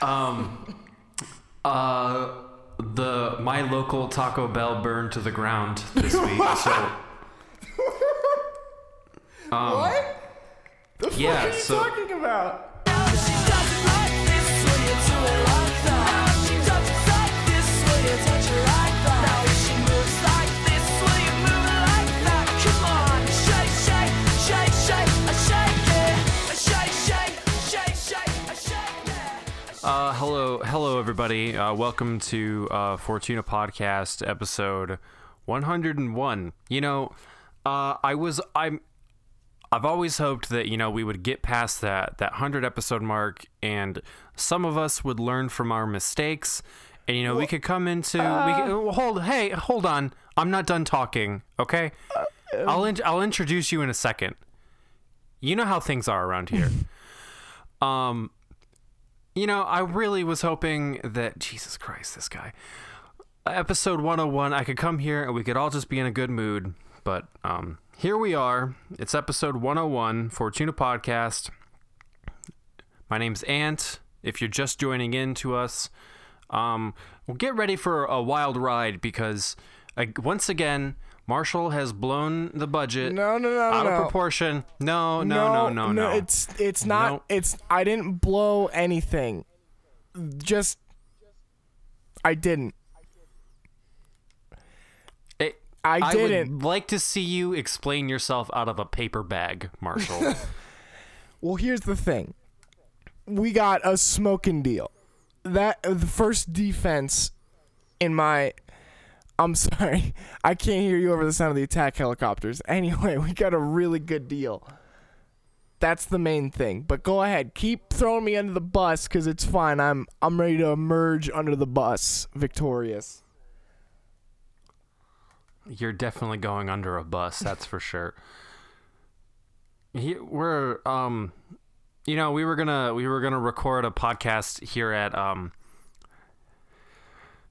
Um, uh, the my local Taco Bell burned to the ground this week. So what? The fuck yeah, are you so- talking about? Uh, hello, hello, everybody. Uh, welcome to uh, Fortuna Podcast episode 101. You know, uh, I was I'm I've always hoped that you know we would get past that that hundred episode mark, and some of us would learn from our mistakes, and you know we could come into we could, oh, hold hey hold on I'm not done talking okay I'll in, I'll introduce you in a second. You know how things are around here. um, you know, I really was hoping that Jesus Christ, this guy. Episode 101, I could come here and we could all just be in a good mood, but um here we are. It's episode 101 Fortuna Podcast. My name's Ant. If you're just joining in to us, um well get ready for a wild ride because uh, once again Marshall has blown the budget No, no, no, out no. of proportion. No, no, no, no, no. It's it's not. No. It's I didn't blow anything. Just I didn't. It- I didn't. would like to see you explain yourself out of a paper bag, Marshall. Well, here's the thing. We got a smoking deal. That the first defense in my I'm sorry. I can't hear you over the sound of the attack helicopters. Anyway, we got a really good deal. That's the main thing. But go ahead, keep throwing me under the bus cuz it's fine. I'm I'm ready to emerge under the bus victorious. You're definitely going under a bus, that's for sure. He, we're um you know, we were going to we were going to record a podcast here at um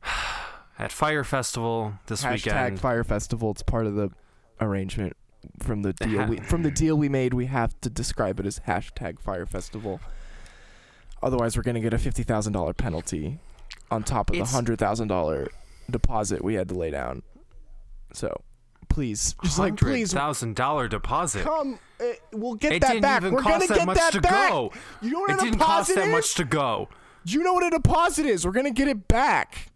at Fyre Festival this Hashtag weekend. Fyre Festival. It's part of the arrangement from the deal. We, from the deal we made, we have to describe it as hashtag Fyre Festival. Otherwise, we're gonna get a fifty thousand dollar penalty on top of It's- the hundred thousand dollar deposit we had to lay down. So, please, just like please, $100,000 deposit. come. Uh, we'll get It that didn't back. even we're cost gonna that get much that to back. go. You know what It a didn't cost deposit that is? much to go. You know what a deposit is. We're gonna get it back.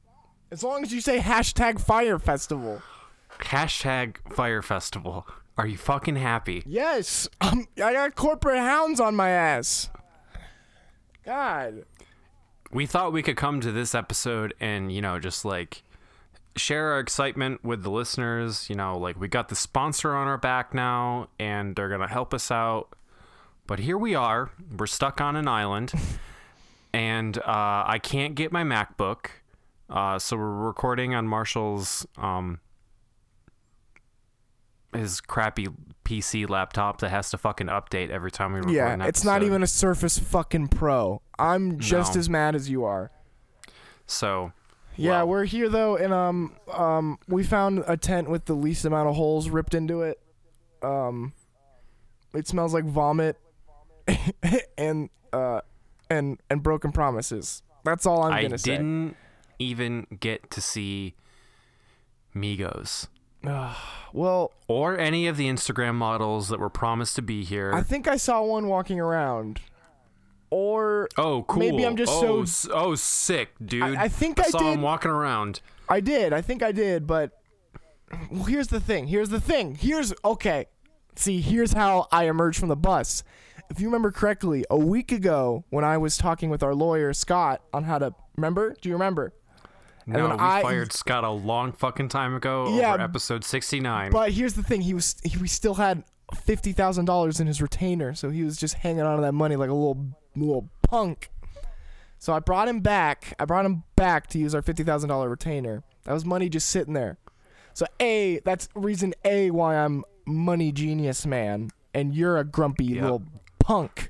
As long as you say hashtag Fyre Festival. Hashtag Fyre Festival. Are you fucking happy? Yes, um, I got corporate hounds on my ass. God. we thought we could come to this episode and you know just like share our excitement with the listeners you know like we got the sponsor on our back now and they're gonna help us out but here we are we're stuck on an island and uh, i can't get my macbook uh, so we're recording on marshall's um, his crappy pc laptop that has to fucking update every time we record Yeah, an it's not even a Surface fucking Pro. I'm just No. as mad as you are. so Yeah, Wow. we're here though, and um, um, we found a tent with the least amount of holes ripped into it. Um, it smells like vomit, and uh, and and broken promises. That's all I'm I gonna say. didn't even get to see Migos Well, or any of the Instagram models that were promised to be here. I think I saw one walking around, or oh, cool. maybe I'm just oh, so- s- oh, sick, dude. I think I saw did- him walking around. I did. I think I did, but well, here's the thing. Here's the thing. Here's okay. See, here's how I emerged from the bus. If you remember correctly, a week ago when I was talking with our lawyer Scott on how to remember, do you remember? No, then we I- fired Scott a long fucking time ago Yeah, over episode 69. But here's the thing. He was he, we still had fifty thousand dollars in his retainer, so he was just hanging on to that money like a little little punk. So I brought him back. I brought him back to use our fifty thousand dollar retainer. That was money just sitting there. So a that's reason a why I'm money genius man, and you're a grumpy Yep. little punk.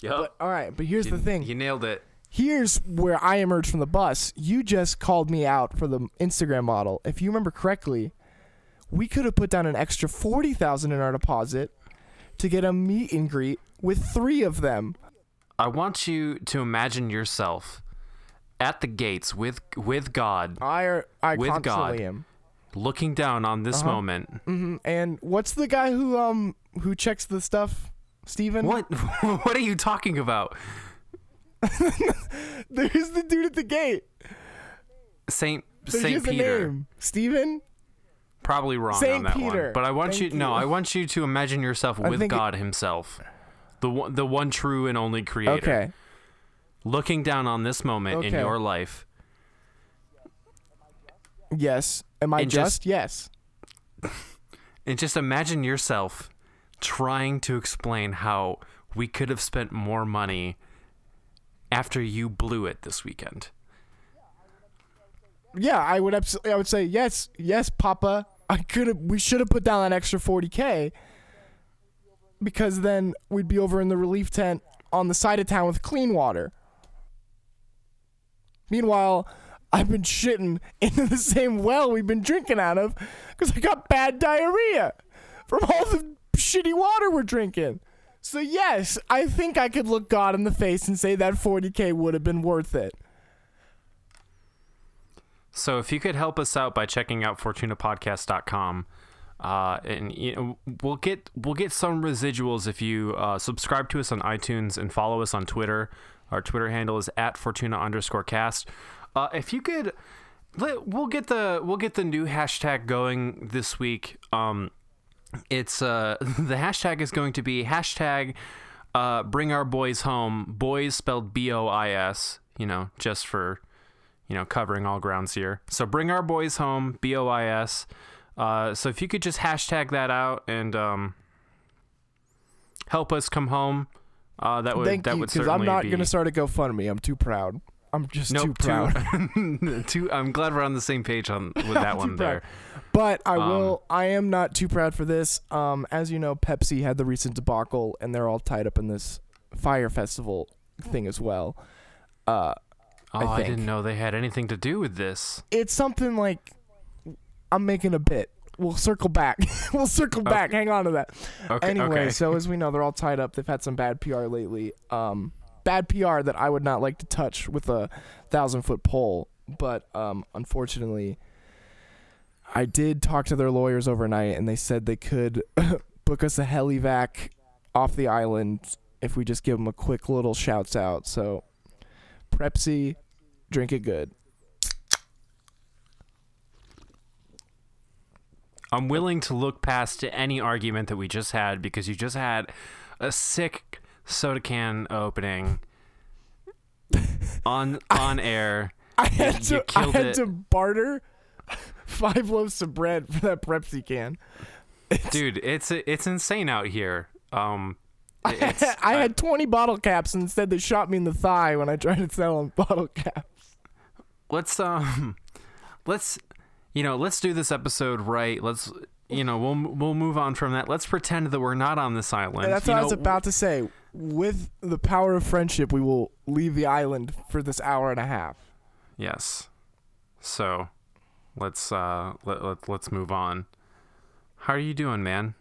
yep. But all right, but here's you, the thing. You nailed it. Here's where I emerged from the bus. You just called me out for the Instagram model. If you remember correctly, we could have put down an extra forty thousand in our deposit to get a meet and greet with three of them. I want you to imagine yourself at the gates with with God, I I With constantly God. am. looking down on this Uh-huh. moment. hmm And what's the guy who um who checks the stuff? Steven? What what are you talking about? There's the dude at the gate. Saint There's Saint Peter. name. Steven? Probably wrong on that Peter. one. But I want Thank you no, you. I want you to imagine yourself I with think it- God himself. The one, the one true and only creator. Okay. Looking down on this moment in your life. Yes. Am I just? just- Yes. And just imagine yourself trying to explain how we could have spent more money after you blew it this weekend. Yeah, I would absolutely I would say yes, yes, Papa. I could have we should have put down that extra 40k because then we'd be over in the relief tent on the side of town with clean water. Meanwhile, I've been shitting into the same well we've been drinking out of because I got bad diarrhea from all the shitty water we're drinking. So yes, I think I could look God in the face and say that 40k would have been worth it. So if you could help us out by checking out fortunapodcast.com uh, and you know, we'll get we'll get some residuals if you uh, subscribe to us on iTunes and follow us on Twitter. Our Twitter handle is at Fortuna underscore cast. Uh, if you could, let, we'll get the we'll get the new hashtag going this week. Um, it's uh the hashtag is going to be hashtag uh bring our boys home boys spelled b-o-i-s you know just for you know covering all grounds here so bring our boys home b-o-i-s uh so if you could just hashtag that out and um help us come home uh that would Thank that you, would because certainly I'm not be gonna start a GoFundMe. I'm too proud. I'm just nope, too proud. too, too i'm glad we're on the same page on with that one there But I Um, will. I am not too proud for this. Um, as you know, Pepsi had the recent debacle, and they're all tied up in this fyre festival thing as well. Uh, oh I I, didn't know they had anything to do with this it's something like I'm making a bit. We'll circle back. we'll circle back. Hang on to that. okay anyway, okay. so as we know, they're all tied up. They've had some bad PR lately. Um, bad PR that I would not like to touch with a thousand foot pole. But um, unfortunately, I did talk to their lawyers overnight, and they said they could book us a helivac off the island if we just give them a quick little shouts out. So, Prepsy, drink it good. I'm willing to look past any argument that we just had because you just had a sick soda can opening on on air. I had to. I had it. to barter five loaves of bread for that Prepsy can. Dude, it's it's insane out here. Um it's, I had 20 bottle caps and instead they shot me in the thigh when I tried to sell them bottle caps. let's um let's you know, let's do this episode right. Let's you know, we'll we'll move on from that. Let's pretend that we're not on this island. And that's You what I was about to say. With the power of friendship, we will leave the island for this hour and a half. Yes. So, let's uh let, let let's move on. How are you doing, man?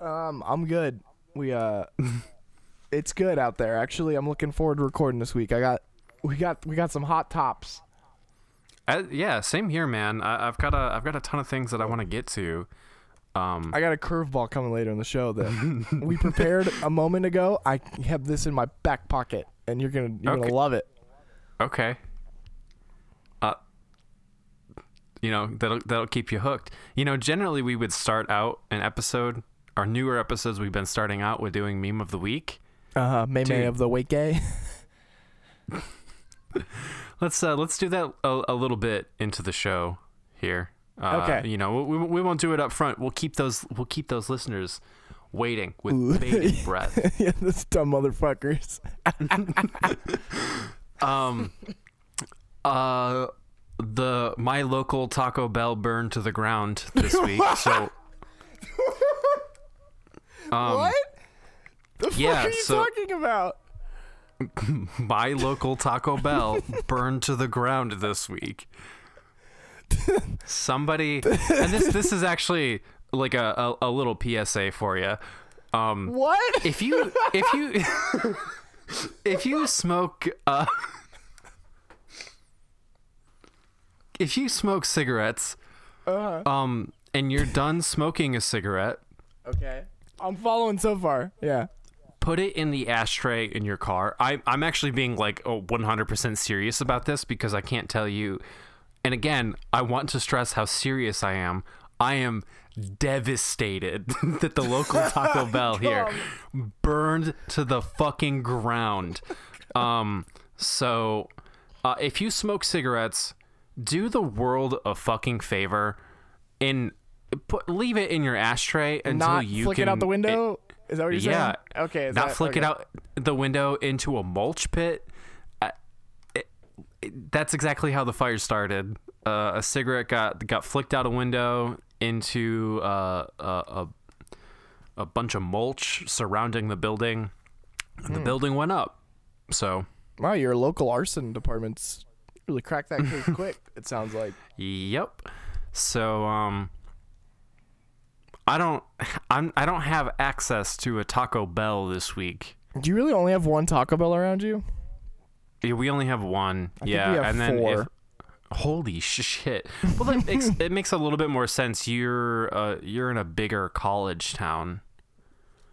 Um, I'm good. We uh, it's good out there. Actually, I'm looking forward to recording this week. I got, we got, we got some hot tops. Uh, yeah, same here, man. I, I've got a I've got a ton of things that I want to get to. Um, I got a curveball coming later in the show that we prepared a moment ago. I have this in my back pocket, and you're gonna, you're Okay. gonna love it. okay. Uh, you know that'll that'll keep you hooked. You know, generally we would start out an episode. Our newer episodes, we've been starting out with doing meme of the week. Uh huh. May Dude. of the week, Gay. Let's uh, let's do that a, a little bit into the show here. Uh, Okay. You know, we, we won't do it up front. We'll keep those we'll keep those listeners waiting with Ooh. bated breath. yeah, those dumb motherfuckers. Um, uh, the my local Taco Bell burned to the ground this week. So, um, what? The fuck yeah, are you so- talking about? my local Taco Bell burned to the ground this week. Somebody, and this this is actually like a, a, a little PSA for you. Um, What? if you if you if you smoke uh if you smoke cigarettes uh-huh. um and you're done smoking a cigarette okay. I'm following so far. Yeah. put it in the ashtray in your car I, i'm actually being like oh, 100% serious about this because i can't tell you and again i want to stress how serious i am i am devastated that the local taco bell here burned to the fucking ground um so uh, if you smoke cigarettes do the world a fucking favor and put leave it in your ashtray until Not you flick can it out the window. is that what you're yeah. saying? Okay. is not that- flick it out the window into a mulch pit. That's exactly how the fire started. Uh, a cigarette got got flicked out a window into uh, a, a a bunch of mulch surrounding the building, and Hmm. the building went up. So, Wow, your local arson department's really cracked that case quick. It sounds like. yep. So, um, I don't, I'm, I don't have access to a Taco Bell this week. Do you really only have one Taco Bell around you? Yeah, we only have one. I yeah, have and then four. if holy shit. Well, that makes it makes a little bit more sense. You're uh you're in a bigger college town.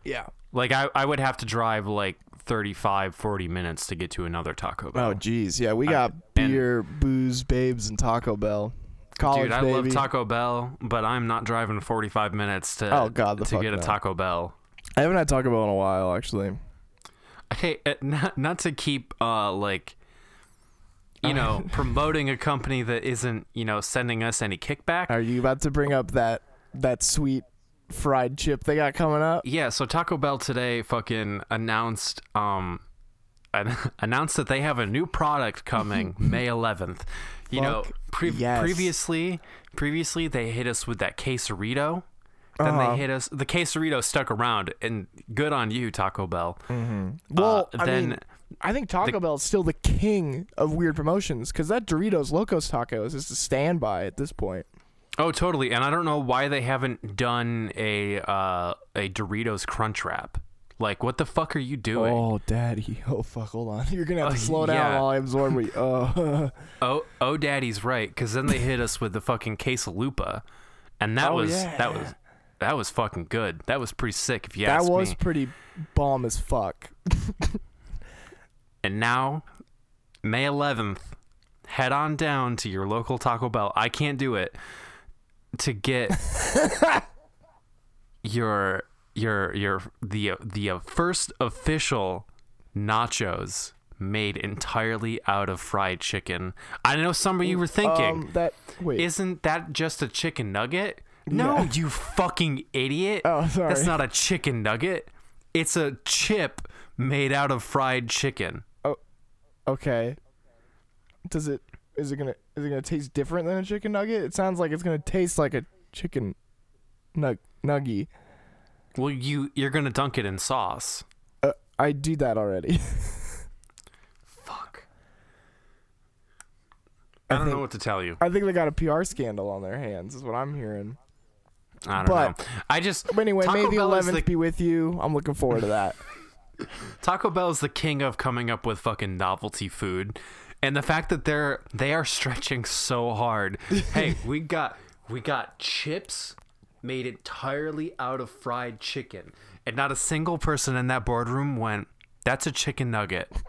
Yeah. Like I I would have to drive like 35 40 minutes to get to another Taco Bell. Oh, geez. Yeah, we I- got and- beer, booze, babes, and Taco Bell. College, Dude, I baby. love Taco Bell, but I'm not driving 45 minutes to Oh, God, to get a. Taco Bell. I haven't had Taco Bell in a while, actually. Hey, uh, not not to keep uh like you know promoting a company that isn't you know sending us any kickback. Are you about to bring up that that sweet fried chip they got coming up? Yeah, so Taco Bell today fucking announced um an- announced that they have a new product coming May 11th. You know, pre- yes. previously previously they hit us with that quesarito. Then Uh-huh. they hit us the quesarito stuck around and good on you Taco Bell. Well, Uh, I then mean, I think Taco Bell is still the king of weird promotions because that Doritos Locos Tacos is a standby at this point. Oh, totally. And I don't know why they haven't done a uh, a Doritos Crunch Wrap. Like, what the fuck are you doing? Oh, daddy. Oh, fuck. Hold on. You're going to have to Oh, slow down yeah. while I absorb what you. Oh. Oh, oh, daddy's right. Because then they hit us with the fucking quesalupa, and that Oh, was yeah. that was that was fucking good. That was pretty sick, if you that ask was pretty bomb as fuck. And now, May 11th, head on down to your local Taco Bell. I can't do it to get your your your the the first official nachos made entirely out of fried chicken. I know some of you were thinking, Um, that. Wait. isn't that just a chicken nugget? No, Yeah. you fucking idiot. Oh, sorry. That's not a chicken nugget. It's a chip made out of fried chicken. Oh, okay. Does it. Is it gonna is it gonna taste different than a chicken nugget? It sounds like it's gonna taste like a chicken nug nuggy. Well, you you're gonna dunk it in sauce. Uh, I do that already. Fuck. I I, don't think- know what to tell you. I think they got a PR scandal on their hands. Is what I'm hearing. I don't but- know. I just But anyway, Taco May the Bell 11th the- be with you. I'm looking forward to that. Taco Bell is the king of coming up with fucking novelty food, and the fact that they're they are stretching so hard. hey, we got we got chips made entirely out of fried chicken, and not a single person in that boardroom went, "That's a chicken nugget."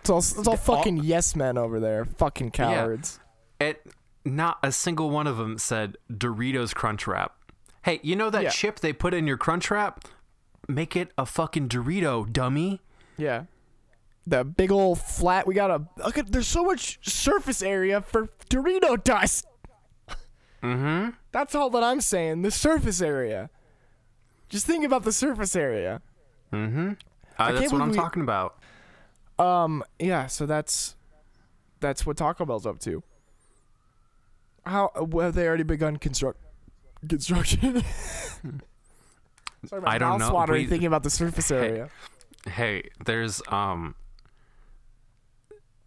It's all, it's all fucking yes men over there. Fucking cowards. It not a single one of them said Doritos Crunch Wrap. Hey, you know that Yeah. chip they put in your Crunch Wrap? Make it a fucking Dorito, dummy. Yeah. The big old flat. We got a. Look at. There's so much surface area for Dorito dust. Mm-hmm. That's all that I'm saying. The surface area. Just think about the surface area. Mm-hmm. Uh, that's what I'm we- talking about. Um. Yeah. So that's that's what Taco Bell's up to. How well, have they already begun construct construction? Sorry, my I don't know. We- thinking about the surface area. Hey, there's um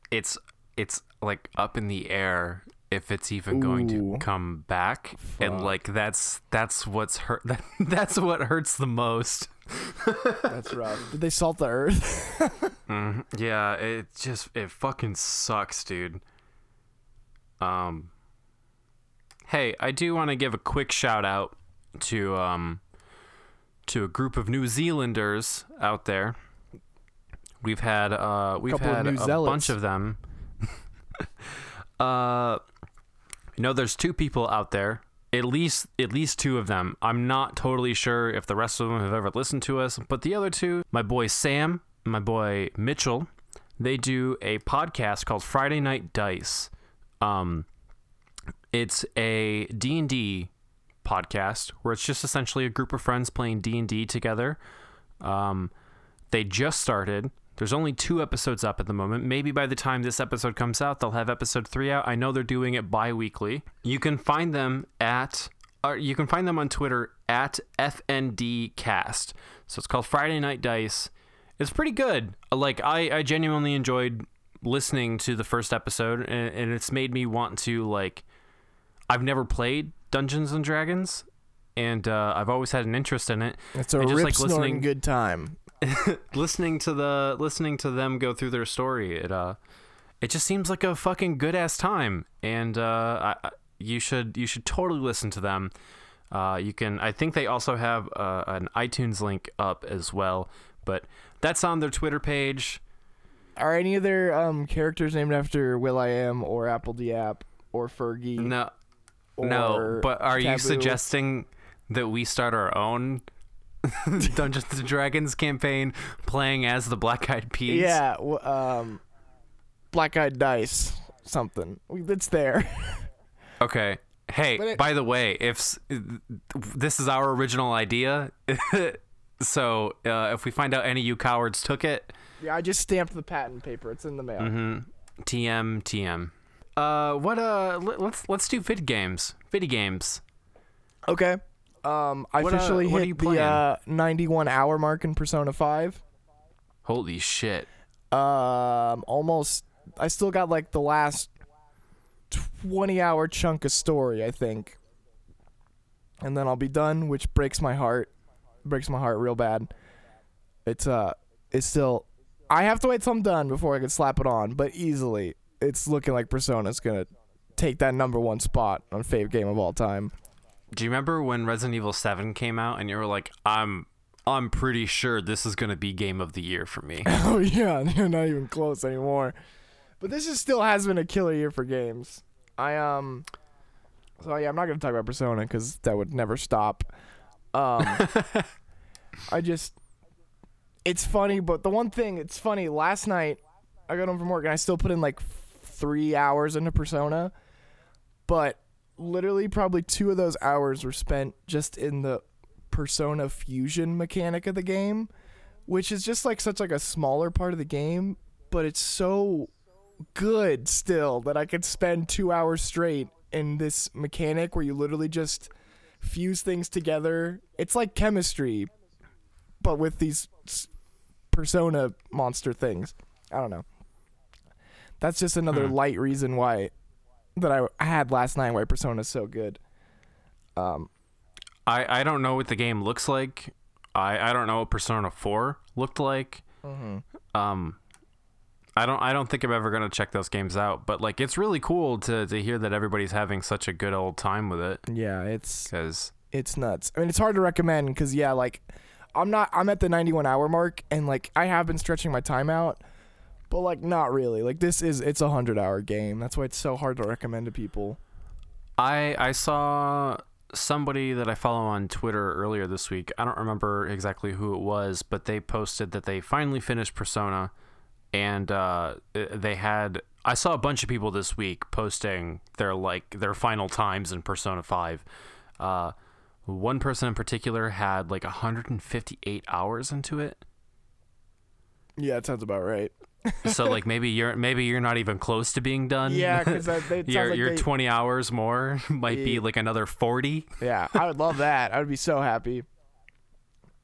it's it's like up in the air if it's even going to come back and like that's that's what's hurt that, that's what hurts the most That's rough. Did they salt the earth? Mhm. Yeah, it just it fucking sucks, dude. Um Hey, I do want to give a quick shout out to um to a group of New Zealanders out there. We've had uh we've Couple had a Zealots. bunch of them. uh you know there's two people out there. At least at least two of them. I'm not totally sure if the rest of them have ever listened to us, but the other two, my boy Sam, my boy Mitchell, they do a podcast called Friday Night Dice. Um, it's a D&D podcast where it's just essentially a group of friends playing D&D together. Um, they just started. There's only two episodes up at the moment. Maybe by the time this episode comes out, they'll have episode three out. I know they're doing it bi-weekly. You can find them at, or you can find them on Twitter at FNDcast. So it's called Friday Night Dice. It's pretty good. Like I, I genuinely enjoyed listening to the first episode, and, and it's made me want to like. I've never played Dungeons and Dragons, and uh, I've always had an interest in it. It's a And just, rip like, listening- good time. listening to the listening to them go through their story it uh it just seems like a fucking good ass time and uh I, you should you should totally listen to them uh you can i think they also have uh, an itunes link up as well but that's on their twitter page Are any of their um, characters named after will.i.am or apl.de.ap or Fergie? no no but are you suggesting that we start our own dungeons and dragons campaign playing as the black eyed peas Yeah, w- um, Black Eyed Dice, something. It's there. Okay. Hey, it- by the way, if this is our original idea, so uh, if we find out any of you cowards took it, yeah, I just stamped the patent paper. It's in the mail. mm-hmm, TM TM. Uh, what uh, let- let's let's do vid games. Video games. Okay. Um, I What, uh, officially what are hit you the playing? uh, 91 hour mark in Persona 5. Holy shit! Um, almost. I still got like the last 20 hour chunk of story, I think. And then I'll be done, which breaks my heart. Breaks my heart real bad. It's uh, it's still. I have to wait till I'm done before I can slap it on, but easily, it's looking like Persona's gonna take that number one spot on fave game of all time. Do you remember when Resident Evil Seven came out and you were like, I'm I'm pretty sure this is gonna be game of the year for me. Oh yeah, they're not even close anymore. But this is still has been a killer year for games. I um, so yeah, I'm not gonna talk about Persona because that would never stop. Um, I just, it's funny, but the one thing it's funny. Last night, I got home from work and I still put in like three hours into Persona, but literally probably two of those hours were spent just in the Persona fusion mechanic of the game which is just like such like a smaller part of the game, but it's so good still that I could spend two hours straight in this mechanic where you literally just fuse things together. It's like chemistry, but with these persona monster things. I don't know. That's just another Hmm. light reason why that I I had last night why Persona's so good. Um, I I don't know what the game looks like. I I don't know what Persona Four looked like. Um, I don't I don't think I'm ever gonna check those games out. But like, it's really cool to to hear that everybody's having such a good old time with it. yeah, it's Because it's nuts. I mean, it's hard to recommend because yeah, like I'm not. I'm at the 91 hour mark, and like I have been stretching my time out, but like not really. Like this is it's a hundred hour game. That's why it's so hard to recommend to people. I I saw somebody that I follow on Twitter earlier this week. I don't remember exactly who it was, but they posted that they finally finished Persona, and uh, they had. I saw a bunch of people this week posting their like their final times in Persona Five. Uh, one person in particular had like 158 hours into it. Yeah, it sounds about right. So like maybe you're maybe you're not even close to being done. Yeah, because your like your they- 20 hours more might be like another 40. Yeah, I would love that. I would be so happy.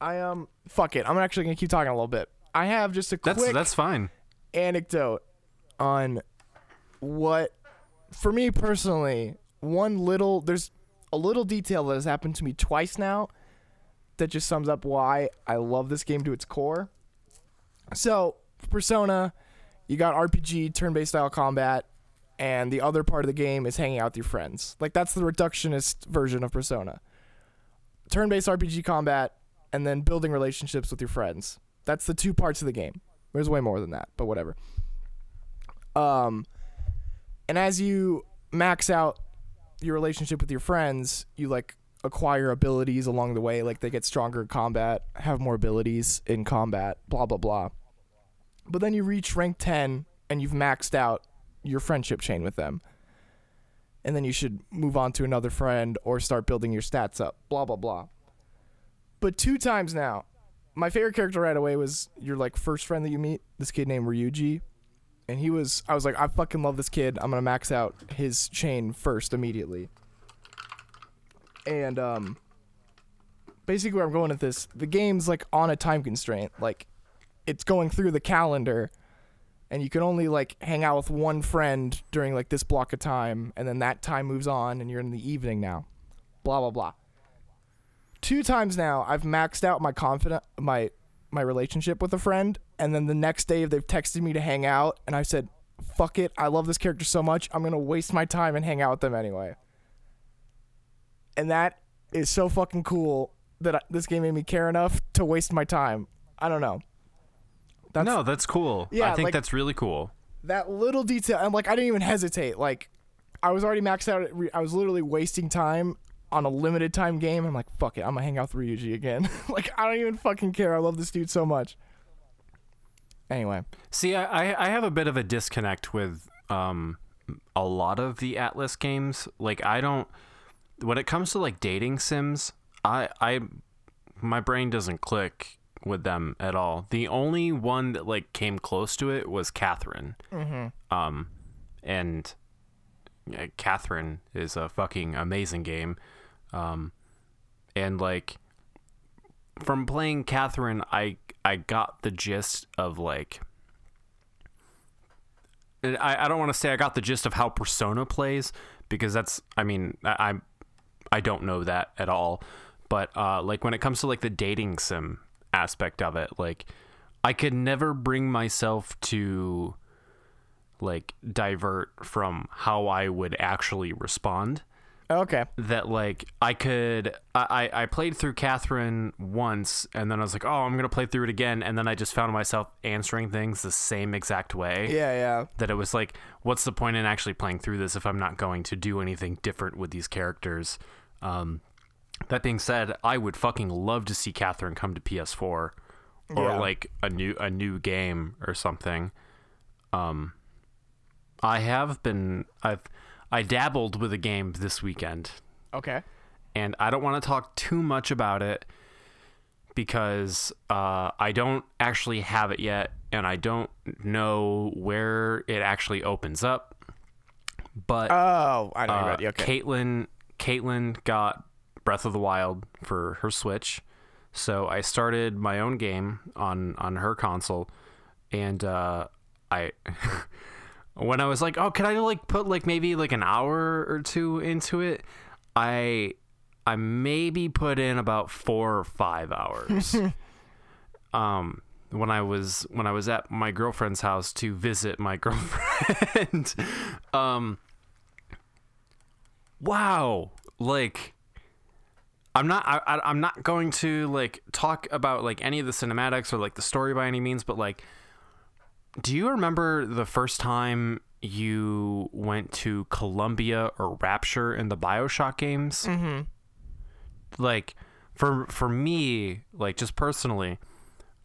I um, fuck it. I'm actually gonna keep talking a little bit. I have just a That's quick that's fine. anecdote on what for me personally one little there's a little detail that has happened to me twice now that just sums up why I love this game to its core. So, Persona, you got RPG, turn based style combat, and the other part of the game is hanging out with your friends. Like, that's the reductionist version of Persona. Turn based RPG combat, and then building relationships with your friends. That's the two parts of the game. There's way more than that, but whatever. Um, and as you max out your relationship with your friends, you like acquire abilities along the way. Like they get stronger in combat, have more abilities in combat, blah blah blah. But then you reach rank 10 and you've maxed out your friendship chain with them. And then you should move on to another friend or start building your stats up, blah blah blah. But two times now, my favorite character right away was your like first friend that you meet, this kid named Ryuji. And he was I was like, I fucking love this kid. I'm gonna max out his chain first immediately. And um basically where I'm going with this, the game's like on a time constraint. Like it's going through the calendar and you can only like hang out with one friend during like this block of time and then that time moves on and you're in the evening now. Blah blah blah. Two times now I've maxed out my confident my my relationship with a friend and then the next day they've texted me to hang out and I said, "Fuck it. I love this character so much. I'm to waste my time and hang out with them anyway." And that is so fucking cool that I, this game made me care enough to waste my time. I don't know. That's no, that's cool. Yeah, I think like- that's really cool. that little detail. And like, I didn't even hesitate. Like, I was already maxed out. Re- I was literally wasting time on a limited time game. I'm like, fuck it. I'm gonna hang out with Ryuji again. like, I don't even fucking care. I love this dude so much. Anyway, See, I, I I have a bit of a disconnect with um a lot of the Atlus games. Like I don't when it comes to like dating sims, I I my brain doesn't click with them at all. The only one that like came close to it was Catherine. Mm-hmm. Um, and Catherine is a fucking amazing game. Um, and like from playing Catherine, I I got the gist of like. I, I don't want to say I got the gist of how Persona plays because that's I mean I I'm- I don't know that at all, but uh, like when it comes to like the dating sim aspect of it, like I could never bring myself to like divert from how I would actually respond okay. that like I could I, I played through Catherine once and then I was like, oh, I'm gonna play through it again, and then I just found myself answering things the same exact way. Yeah, yeah. That it was like, what's the point in actually playing through this if I'm not going to do anything different with these characters? Um, that being said, I would fucking love to see Catherine come to PS4 or Yeah. like a new a new game or something. Um, I have been I've I dabbled with a game this weekend Okay. and I don't want to talk too much about it because uh, I don't actually have it yet, and I don't know where it actually opens up. But Oh, I know uh, you're ready. Okay. Caitlin, Caitlin got Breath of the Wild for her Switch, so I started my own game on on her console, and uh, I. when I was like, oh, can I like put like maybe like an hour or two into it? I I maybe put in about four or five hours. um, when I was when I was at my girlfriend's house to visit my girlfriend. um, wow, like. I'm not. I, I, I'm not going to like talk about like any of the cinematics or like the story by any means, but like, do you remember the first time you went to Columbia or Rapture in the Bioshock games? Mm-hmm. Like, for for me, like just personally,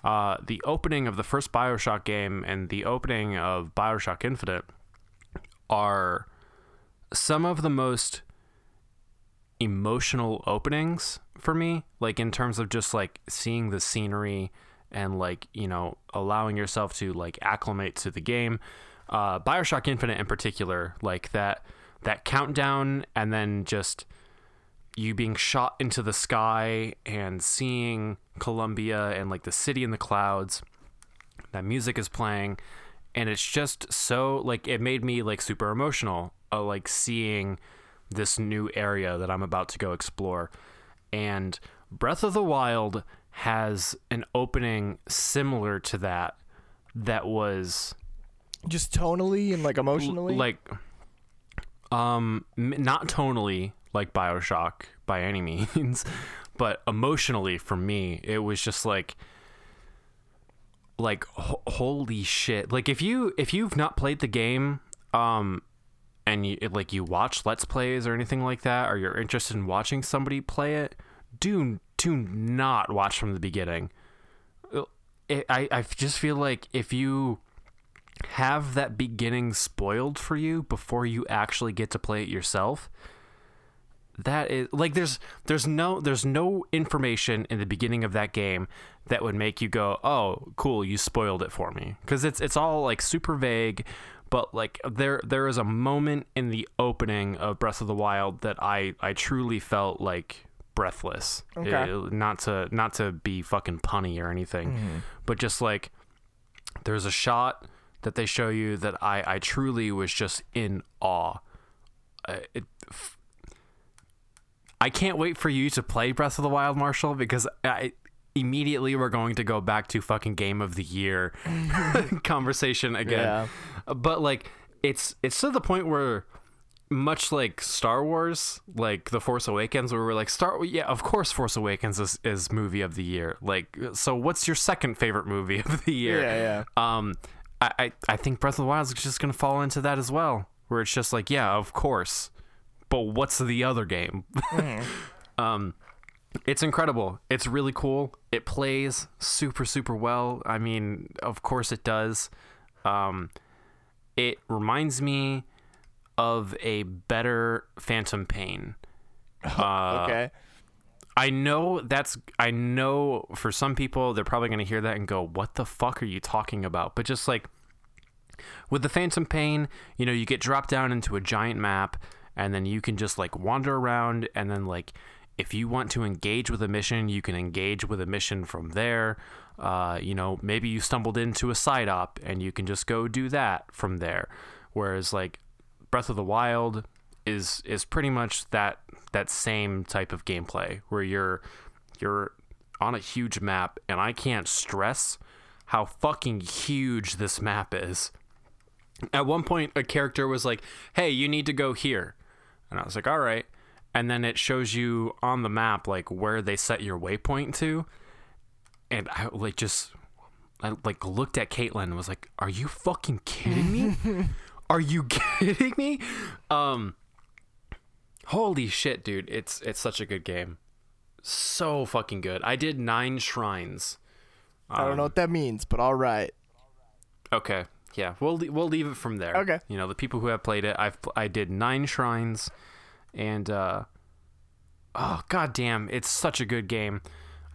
uh, the opening of the first Bioshock game and the opening of Bioshock Infinite are some of the most emotional openings for me like in terms of just like seeing the scenery and like you know allowing yourself to like acclimate to the game. Uh bioshock infinite in particular like that that countdown and then just you being shot into the sky and seeing columbia and like the city in the clouds that music is playing and it's just so like it made me like super emotional uh, like seeing this new area that i'm about to go explore and Breath of the Wild has an opening similar to that that was Just tonally and like emotionally. like um not tonally like BioShock by any means, but emotionally for me it was just like like ho- holy shit. Like if you if you've not played the game um and you like you watch let's plays or anything like that or you're interested in watching somebody play it, do do not watch from the beginning. Uh, it, I I just feel like if you have that beginning spoiled for you before you actually get to play it yourself that is like there's there's no there's no information in the beginning of that game that would make you go oh cool you spoiled it for me because it's it's all like super vague but like there there is a moment in the opening of breath of the wild that i i truly felt like breathless Okay. Uh, not to not to be fucking punny or anything but just like there's a shot that they show you that I, I truly was just in awe. Uh, it, f- I can't wait for you to play Breath of the Wild, Marshall, because I immediately we're going to go back to fucking Game of the Year conversation again. Yeah. But like, it's it's to the point where. Much like Star Wars, like The Force Awakens, where we're like, Star, yeah, of course, Force Awakens is, is movie of the year. Like, so what's your second favorite movie of the year? Yeah, yeah. Um, I, I, I think Breath of the Wild is just gonna fall into that as well, where it's just like, yeah, of course, but what's the other game? um, it's incredible. It's really cool. It plays super super well. I mean, of course it does. Um, it reminds me of a better Phantom Pain. Uh, okay. I know that's I know for some people they're probably going to hear that and go, "What the fuck are you talking about?" But just like with the Phantom Pain, you know, you get dropped down into a giant map and then you can just like wander around and then like if you want to engage with a mission, you can engage with a mission from there. Uh, you know, maybe you stumbled into a side op and you can just go do that from there. Whereas like Breath of the Wild is is pretty much that that same type of gameplay where you're you're on a huge map and I can't stress how fucking huge this map is. At one point a character was like, "Hey, you need to go here." And I was like, "All right." And then it shows you on the map like where they set your waypoint to. And I like just I like looked at Caitlin and was like, "Are you fucking kidding me? Are you kidding me?" Um Holy shit, dude. It's it's such a good game. So fucking good. I did 9 shrines. I don't know what that means, but all right. Okay. Yeah, we'll we'll leave it from there. Okay. You know, the people who have played it, I've I did 9 shrines and uh oh god damn, it's such a good game.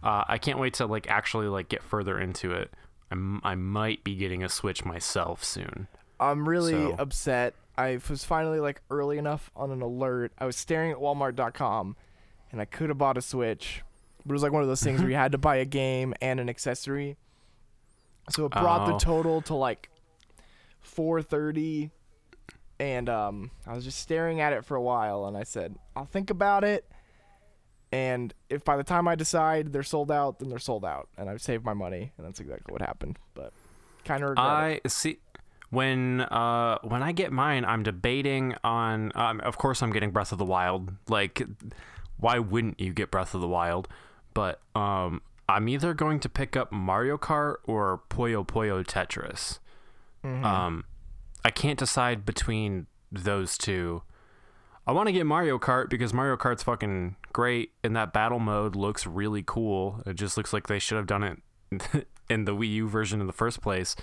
Uh I can't wait to like actually like get further into it. I'm, I might be getting a Switch myself soon. I'm really So- upset. I was finally like early enough on an alert. I was staring at Walmart.com, and I could have bought a Switch, but it was like one of those things where you had to buy a game and an accessory. So it brought the Oh. total to like 430, and um, I was just staring at it for a while, and I said, "I'll think about it." And if by the time I decide they're sold out, then they're sold out, and I've saved my money, and that's exactly what happened. But kind of regret it. I see when uh when I get mine, I'm debating on. Um, of course, I'm getting Breath of the Wild. Like, why wouldn't you get Breath of the Wild? But um, I'm either going to pick up Mario Kart or Puyo Puyo Tetris. Um, I can't decide between those two. I want to get Mario Kart because Mario Kart's fucking great, and that battle mode looks really cool. It just looks like they should have done it in the Wii U version in the first place.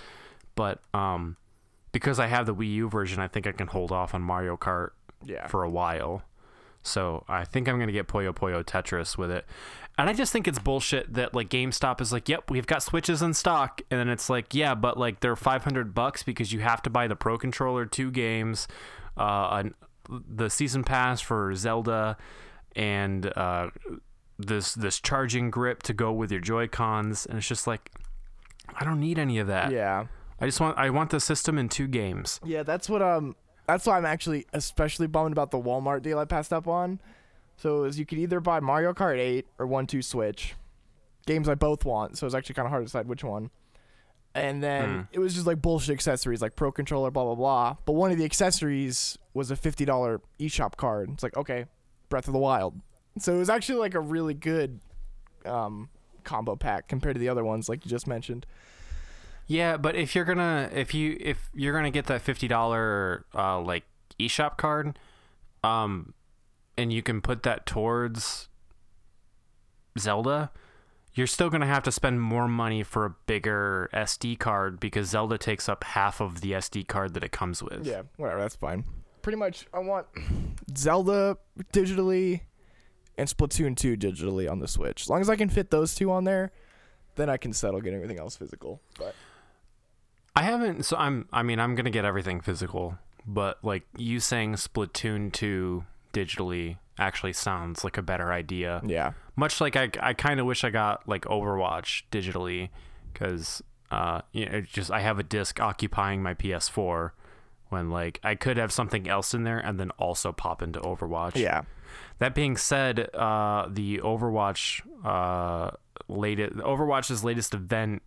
But um, because I have the Wii U version, I think I can hold off on Mario Kart Yeah. for a while. So I think I'm gonna get Puyo Puyo Tetris with it. And I just think it's bullshit that like GameStop is like, "Yep, we've got Switches in stock," and then it's like, "Yeah, but like they're 500 bucks because you have to buy the Pro Controller, two games, uh, an, the season pass for Zelda, and uh, this this charging grip to go with your Joy Cons." And it's just like, I don't need any of that. Yeah. I just want I want the system in two games. Yeah, that's what um that's why I'm actually especially bummed about the Walmart deal I passed up on. So was, you could either buy Mario Kart 8 or 1 2 Switch. Games I both want, so it's actually kind of hard to decide which one. And then Hmm. it was just like bullshit accessories like Pro Controller, blah, blah, blah. But one of the accessories was a $50 eShop card. It's like, okay, Breath of the Wild. So it was actually like a really good um, combo pack compared to the other ones, like you just mentioned. Yeah, but if you're gonna if you if you're gonna get that fifty dollar uh, like eShop card, um, and you can put that towards Zelda, you're still gonna have to spend more money for a bigger SD card because Zelda takes up half of the SD card that it comes with. Yeah, whatever, that's fine. Pretty much, I want Zelda digitally and Splatoon 2 digitally on the Switch. As long as I can fit those two on there, then I can settle getting everything else physical. But I haven't. So I'm. I mean, I'm gonna get everything physical, but like you saying Splatoon two digitally actually sounds like a better idea. yeah, much like I, I kind of wish I got like Overwatch digitally because uh you know, just I have a disc occupying my PS4 when like I could have something else in there and then also pop into Overwatch. yeah, That being said, uh the Overwatch uh latest Overwatch's latest event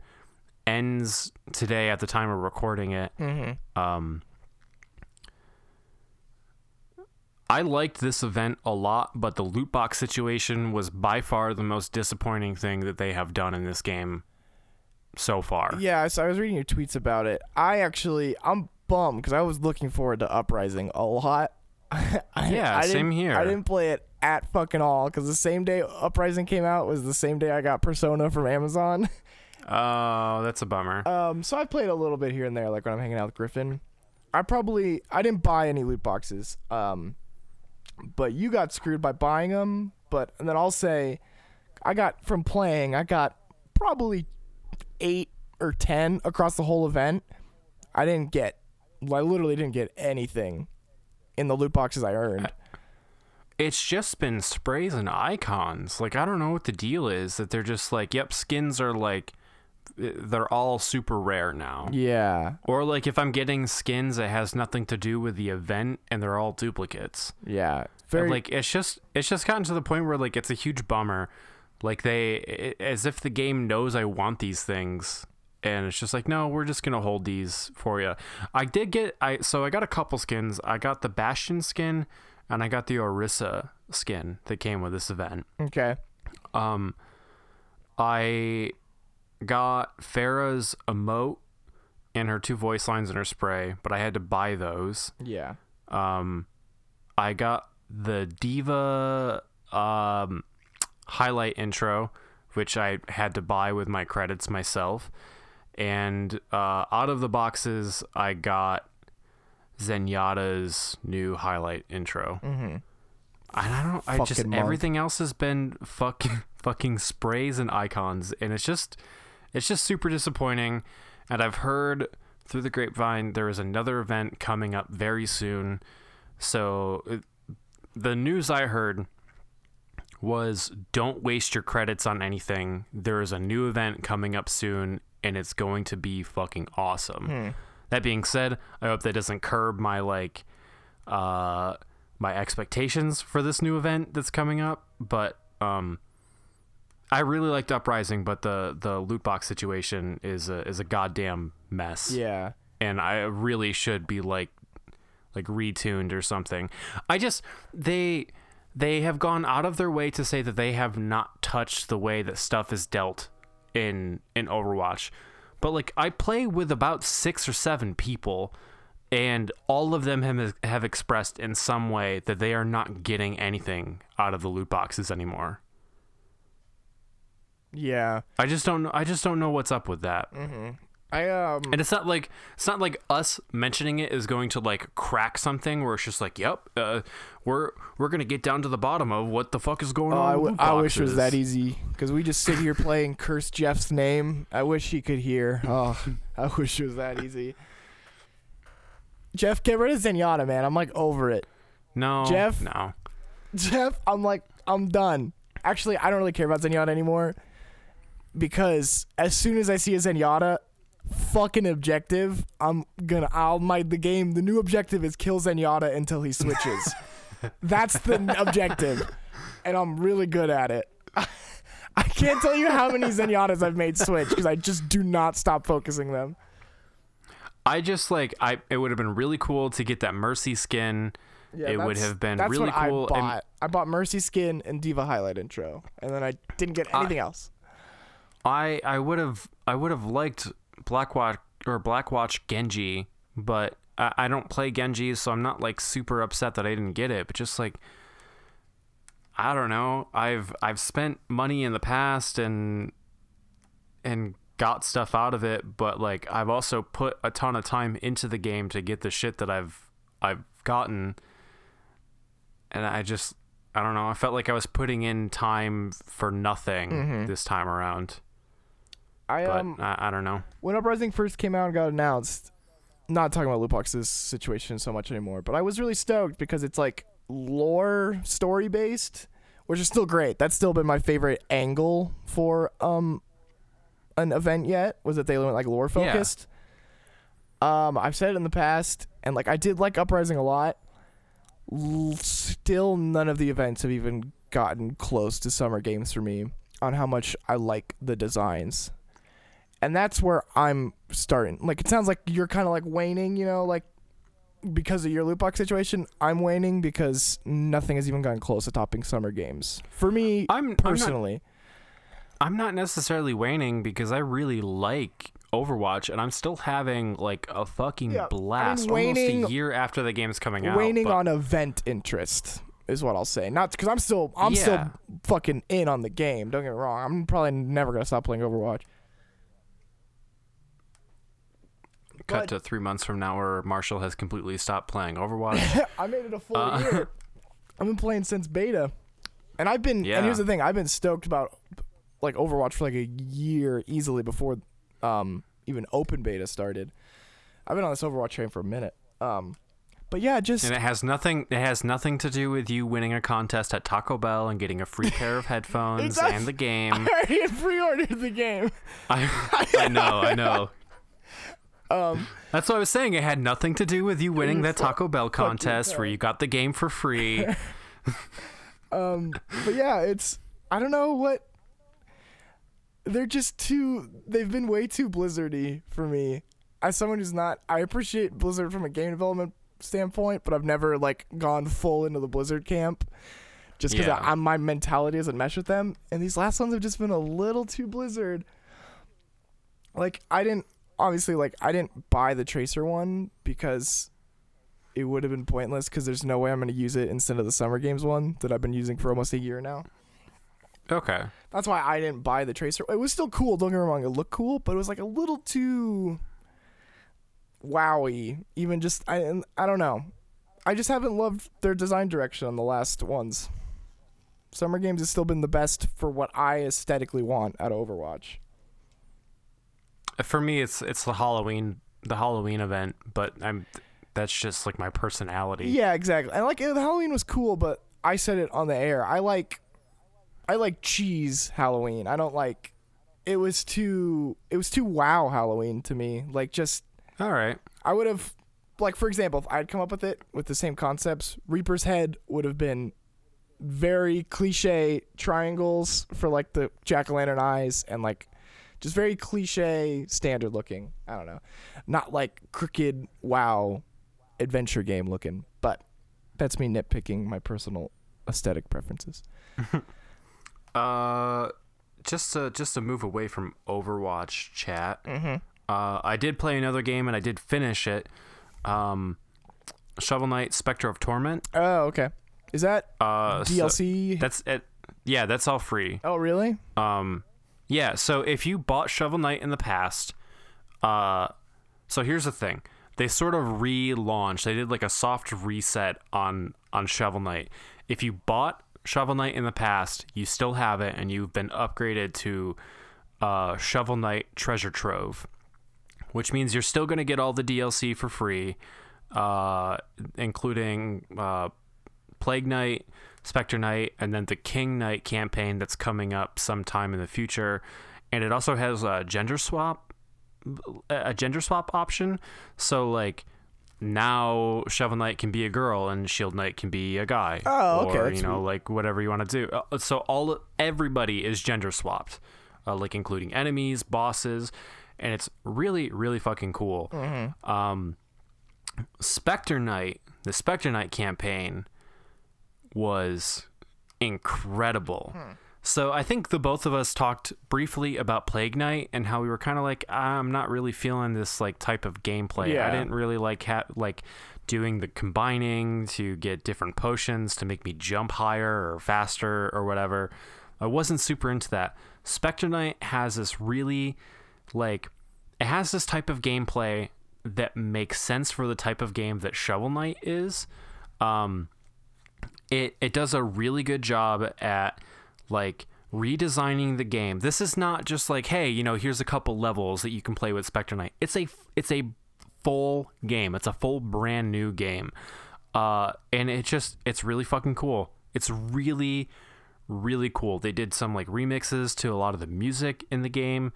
ends today at the time of recording it. mm-hmm. Um, I liked this event a lot, but the loot box situation was by far the most disappointing thing that they have done in this game so far. yeah. So I was reading your tweets about it. I actually, I'm bummed because I was looking forward to Uprising a lot. I, Yeah, I same here. I didn't play it at fucking all because the same day Uprising came out was the same day I got Persona from Amazon. Oh, that's a bummer. Um, so I played a little bit here and there, like when I'm hanging out with Griffin. I probably I didn't buy any loot boxes. Um, but you got screwed by buying them. But and then I'll say, I got from playing, I got probably eight or ten across the whole event. I didn't get, I literally didn't get anything in the loot boxes I earned. It's just been sprays and icons. Like I don't know what the deal is that they're just like, yep, skins are like they're all super rare now. Yeah, Or like if I'm getting skins that has nothing to do with the event and they're all duplicates. yeah, very like it's just it's just gotten to the point where like it's a huge bummer. Like they i as if the game knows i want these things. And it's just like no we're just gonna hold these for you i did get i so i got a couple skins. I got the bastion skin and i got the orisa skin that came with this event. Okay. um i got Pharah's emote and her two voice lines and her spray but i had to buy those Yeah, um, I got the D.Va um, highlight intro, which I had to buy with my credits myself. And uh, out of the boxes, I got Zenyatta's new highlight intro. mm-hmm. I don't. I just Fucking monk. everything else has been fucking fucking sprays and icons, and it's just it's just super disappointing. And I've heard through the grapevine there is another event coming up very soon. So it, the news I heard was don't waste your credits on anything. There is a new event coming up soon, and it's going to be fucking awesome. Hmm. That being said, I hope that doesn't curb my like uh my expectations for this new event that's coming up, but um I really liked Uprising, but the the loot box situation is a is a goddamn mess. yeah. And I really should be like like retuned or something. I just they they have gone out of their way to say that they have not touched the way that stuff is dealt in in Overwatch. But like I play with about 6 or 7 people and all of them have have expressed in some way that they are not getting anything out of the loot boxes anymore. Yeah. I just don't know I just don't know what's up with that. I um And it's not like it's not like us mentioning it is going to like crack something where it's just like, yep, uh, we're we're gonna get down to the bottom of what the fuck is going Oh, on. I, w- I wish it was that easy because we just sit here playing curse Jeff's name. I wish he could hear. Oh, I wish it was that easy. Jeff, get rid of Zenyatta, man. I'm like over it. No, Jeff? No, Jeff, I'm like I'm done. Actually, I don't really care about Zenyatta anymore because as soon as I see a Zenyatta fucking objective, I'm gonna I'll my the game. The new objective is kill Zenyatta until he switches. That's the objective. and I'm really good at it. I can't tell you how many Zenyattas I've made switch because I just do not stop focusing them. I just like I. It would have been really cool to get that Mercy skin. Yeah, it would have been that's really what cool. I and- bought. I bought Mercy Skin and D.Va Highlight intro, and then I didn't get anything else. I I would have I would have liked Blackwatch or Blackwatch Genji, but I, I don't play Genji, so I'm not like super upset that I didn't get it. But just like I don't know, I've I've spent money in the past and and got stuff out of it, but like I've also put a ton of time into the game to get the shit that I've I've gotten, and I just I don't know. I felt like I was putting in time for nothing mm-hmm. this time around I um I, I don't know. when Uprising first came out and got announced, not talking about Lootbox's situation so much anymore, but I was really stoked because it's like lore story based, which is still great. That's still been my favorite angle for um an event yet was that they went like lore focused. Um, I've said it in the past, and like I did like Uprising a lot. L- still, none of the events have even gotten close to Summer Games for me on how much I like the designs and that's where I'm starting. Like it sounds like you're kind of like waning, you know, like because of your loot box situation. I'm waning because nothing has even gotten close to topping summer games for me I'm I'm not, personally. I'm not necessarily waning because I really like Overwatch, and I'm still having like a fucking Yeah, I mean, blast waning- almost a year after the game's coming out. waning on event interest is what I'll say. Not because I'm still I'm Yeah. still fucking in on the game. Don't get me wrong. I'm probably never gonna stop playing Overwatch. Cut but- to three months from now, where Marshall has completely stopped playing Overwatch. I made it a full Uh, year. I've been playing since beta, and I've been. Yeah. And here's the thing: I've been stoked about like Overwatch for like a year easily before um even open beta started. I've been on this Overwatch train for a minute. Um, but yeah, just and it has nothing. It has nothing to do with you winning a contest at Taco Bell and getting a free pair of headphones and the game. I already pre-ordered the game. I, I know, I know. Um, That's what I was saying. It had nothing to do with you winning that Taco Bell contest where you got the game for free. um, but yeah, it's I don't know what. They're just too. They've been way too Blizzardy for me. As someone who's not, I appreciate Blizzard from a game development standpoint, but I've never like gone full into the Blizzard camp, just because Yeah. My mentality doesn't mesh with them. And these last ones have just been a little too Blizzard. Like I didn't obviously like I didn't buy the Tracer one because it would have been pointless because there's no way I'm going to use it instead of the Summer Games one that I've been using for almost a year now. Okay. That's why I didn't buy the Tracer. It was still cool, don't get me wrong, it looked cool, but it was like a little too wowy. Even just I I don't know. I just haven't loved their design direction on the last ones. Summer Games has still been the best for what I aesthetically want out of Overwatch. For me, it's it's the Halloween the Halloween event, but I'm that's just like my personality. Yeah, exactly. And like the Halloween was cool, but I said it on the air. I like I like cheese Halloween. I don't like it was too it was too wow Halloween to me. Like just All right. I would have like for example, if I'd come up with it with the same concepts, Reaper's head would have been very cliche triangles for like the jack o' lantern eyes and like just very cliche standard looking. I don't know. Not like crooked wow adventure game looking, but that's me nitpicking my personal aesthetic preferences. Uh, just to just to move away from Overwatch chat. Mm-hmm. Uh, I did play another game and I did finish it. Um, Shovel Knight: Spectre of Torment. Oh, okay. Is that Uh, so- DLC? that's it. Yeah, that's all free. oh, really? Um, yeah. So if you bought Shovel Knight in the past, uh, so here's the thing: they sort of relaunched. They did like a soft reset on on Shovel Knight. If you bought Shovel Knight in the past, you still have it, and you've been upgraded to uh, Shovel Knight Treasure Trove, which means you're still going to get all the DLC for free, uh, including uh, Plague Knight, Spectre Knight, and then the King Knight campaign that's coming up sometime in the future. And it also has a gender swap, a gender swap option. So like, now Shovel Knight can be a girl and Shield Knight can be a guy. Oh, okay, Or you know, sweet. like whatever you want to do. Uh, So all everybody is gender swapped, uh, like including enemies, bosses, and it's really really fucking cool. Mm-hmm. Um, Spectre Knight, the Spectre Knight campaign was incredible. Hmm. So I think the both of us talked briefly about Plague Knight and how we were kind of like, I'm not really feeling this like type of gameplay. Yeah. I didn't really like ha- like doing the combining to get different potions to make me jump higher or faster or whatever. I wasn't super into that. Spectre Knight has this really like it has this type of gameplay that makes sense for the type of game that Shovel Knight is. Um, it it does a really good job at like redesigning the game. This is not just like, hey, you know, here's a couple levels that you can play with Spectre Knight. It's a it's a full game. It's a full brand new game. Uh, and it just it's really fucking cool. It's really really cool. They did some like remixes to a lot of the music in the game.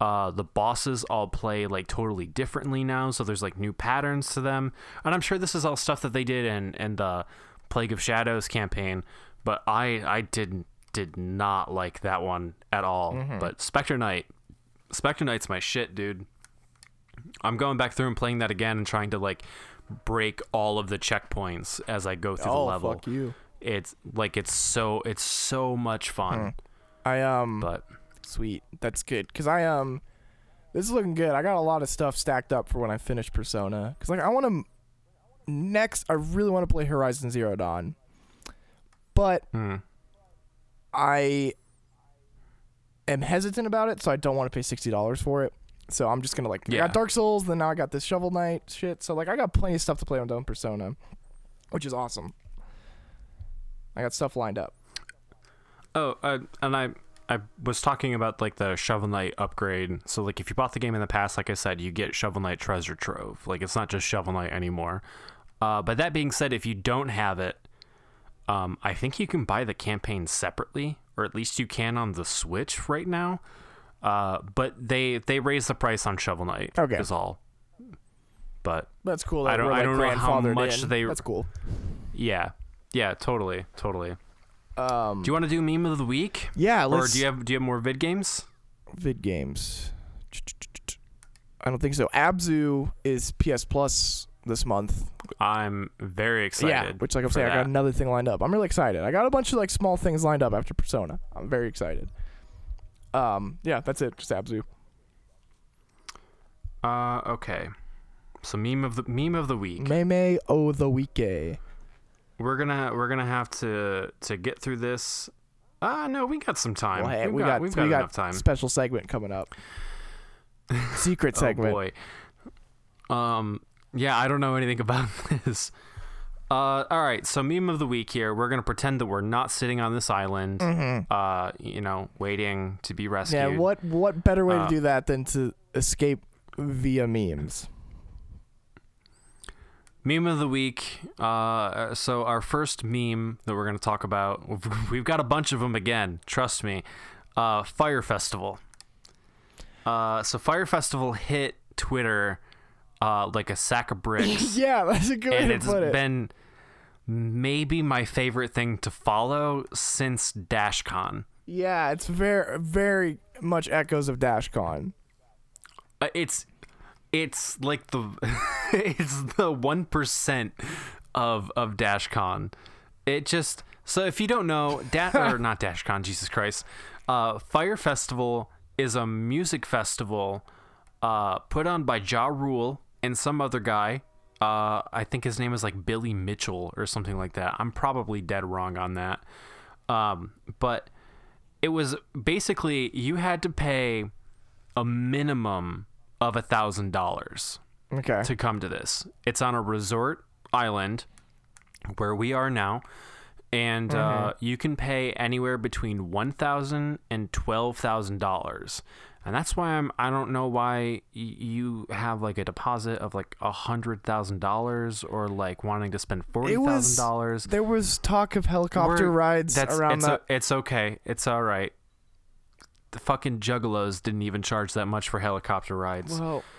Uh, the bosses all play like totally differently now, so there's like new patterns to them. And I'm sure this is all stuff that they did in in the Plague of Shadows campaign, but I I didn't did not like that one at all. But Spectre Knight, Spectre Knight's my shit, dude. I'm going back through and playing that again and trying to like break all of the checkpoints as I go through oh, the level fuck you. it's like it's so it's so much fun I um but sweet. That's good cuz I um this is looking good. I got a lot of stuff stacked up for when I finish Persona cuz like I want to next I really want to play Horizon Zero Dawn. But hmm. I am hesitant about it, so I don't want to pay sixty dollars for it. So I'm just gonna like yeah. I got Dark Souls, then now I got this Shovel Knight shit. So like I got plenty of stuff to play on Dome Persona, which is awesome. I got stuff lined up. oh uh, and i i was talking about like the shovel knight upgrade so like if you bought the game in the past like i said you get shovel knight treasure trove like it's not just shovel knight anymore uh, but that being said if you don't have it um, i think you can buy the campaign separately or at least you can on the switch right now uh, but they they raised the price on shovel knight Okay. is all but That's cool. I don't- I don't know how much in. they- That's cool. yeah yeah totally totally Um, do you want to do meme of the week yeah, or do you have do you have more vid games vid games. I don't think so. Abzu is PS Plus this month. I'm very excited. yeah, which like I'm saying, I got another thing lined up. I'm really excited. I got a bunch of like small things lined up after Persona. I'm very excited. Um, yeah, that's it. Just Abzu. Uh, okay. So meme of the meme of the week. Meme o the weeke. We're gonna we're gonna have to to get through this. Ah, no, we got some time. Well, hey, we've got, got we've we got got enough time. special segment coming up. Secret Oh segment. boy. Um. Yeah, I don't know anything about this. Uh, all right, so meme of the week here. We're gonna pretend that we're not sitting on this island, uh, you know, waiting to be rescued. Mm-hmm. Yeah, what what better way Uh, to do that than to escape via memes? Meme of the week. Uh, so our first meme that we're going to talk about, we've got a bunch of them again. Trust me. Uh, Fyre Festival. Uh, so Fyre Festival hit Twitter uh, like a sack of bricks, yeah, that's a good way and to it's put it. It's been maybe my favorite thing to follow since DashCon. yeah, it's very very much echoes of DashCon. Uh, it's it's like the it's the one percent of of DashCon. It just so if you don't know, da- or not DashCon, Jesus Christ, uh, Fyre Festival is a music festival uh, put on by Ja Rule and some other guy. Uh, I think his name is like Billy Mitchell or something like that. I'm probably dead wrong on that. Um, but it was basically you had to pay a minimum of a thousand dollars Okay. to come to this. It's on a resort island where we are now, and uh, you can pay anywhere between one thousand and twelve thousand dollars. And that's why I'm. I don't know why y- you have like a deposit of like a hundred thousand dollars or like wanting to spend forty thousand dollars. There was talk of helicopter We're- rides That's around it's, that. o- it's okay. It's all right. The fucking juggalos didn't even charge that much for helicopter rides. well,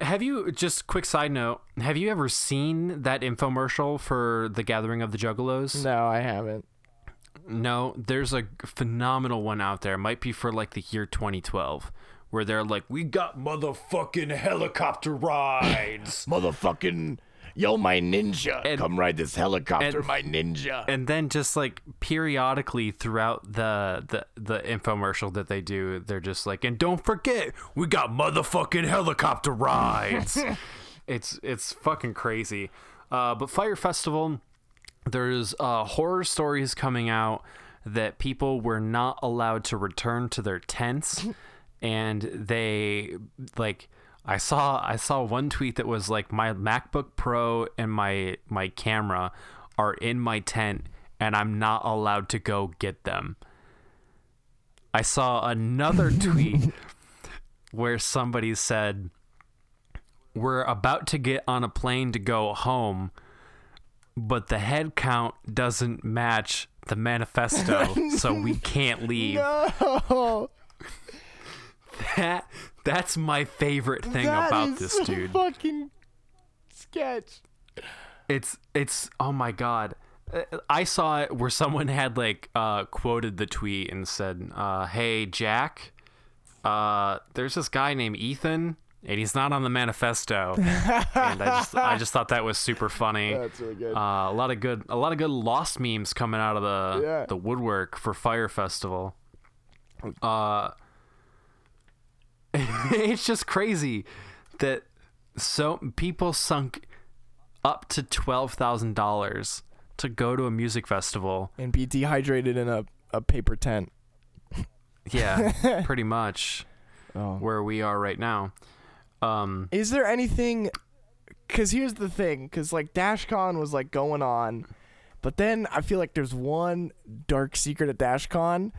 Have you just quick side note? Have you ever seen that infomercial for the Gathering of the Juggalos? No, I haven't. No, there's a phenomenal one out there. It might be for like the year 2012, where they're like, "We got motherfucking helicopter rides," Motherfucking, yo, my ninja. And- Come ride this helicopter, and- my ninja. and then just like periodically throughout the the the infomercial that they do, they're just like, "And don't forget, we got motherfucking helicopter rides." it's it's fucking crazy. Uh, but Fyre Festival, there's uh, horror stories coming out that people were not allowed to return to their tents, and they like. I saw I saw one tweet that was like my MacBook Pro and my my camera are in my tent and I'm not allowed to go get them. I saw another tweet where somebody said we're about to get on a plane to go home but the head count doesn't match the manifesto so we can't leave. Oh, That that's my favorite thing that about is this dude. fucking sketch. It's it's oh my god. Uh, I saw it where someone had like uh, quoted the tweet and said, uh, "Hey Jack, uh, there's this guy named Ethan, and he's not on the manifesto." and I just I just thought that was super funny. That's really good. Uh, a lot of good a lot of good lost memes coming out of the Yeah. the woodwork for Fyre Festival. Uh, it's just crazy that so people sunk up to twelve thousand dollars to go to a music festival. and be dehydrated in a, a paper tent. Yeah, pretty much Oh. where we are right now. Um, Is there anything? Because here's the thing. Because like DashCon was like going on, but then I feel like there's one dark secret at DashCon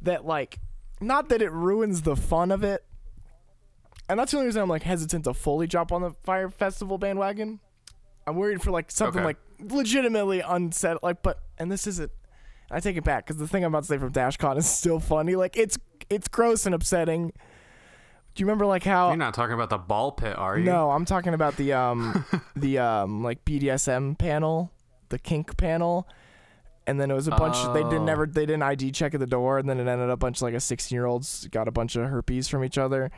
that like, not that it ruins the fun of it, and that's the only reason I'm like hesitant to fully jump on the Fyre Festival bandwagon. I'm worried for like something Okay. like legitimately unsettled. Like, but and this isn't. I take it back because the thing I'm about to say from DashCon is still funny. Like it's it's gross and upsetting. Do you remember like how you're not talking about the ball pit, are you? no, I'm talking about the um the um like BDSM panel, the kink panel. And then it was a bunch they Oh. didn't never they didn't ID check at the door and then it ended up a bunch of like a 16-year-olds got a bunch of herpes from each other.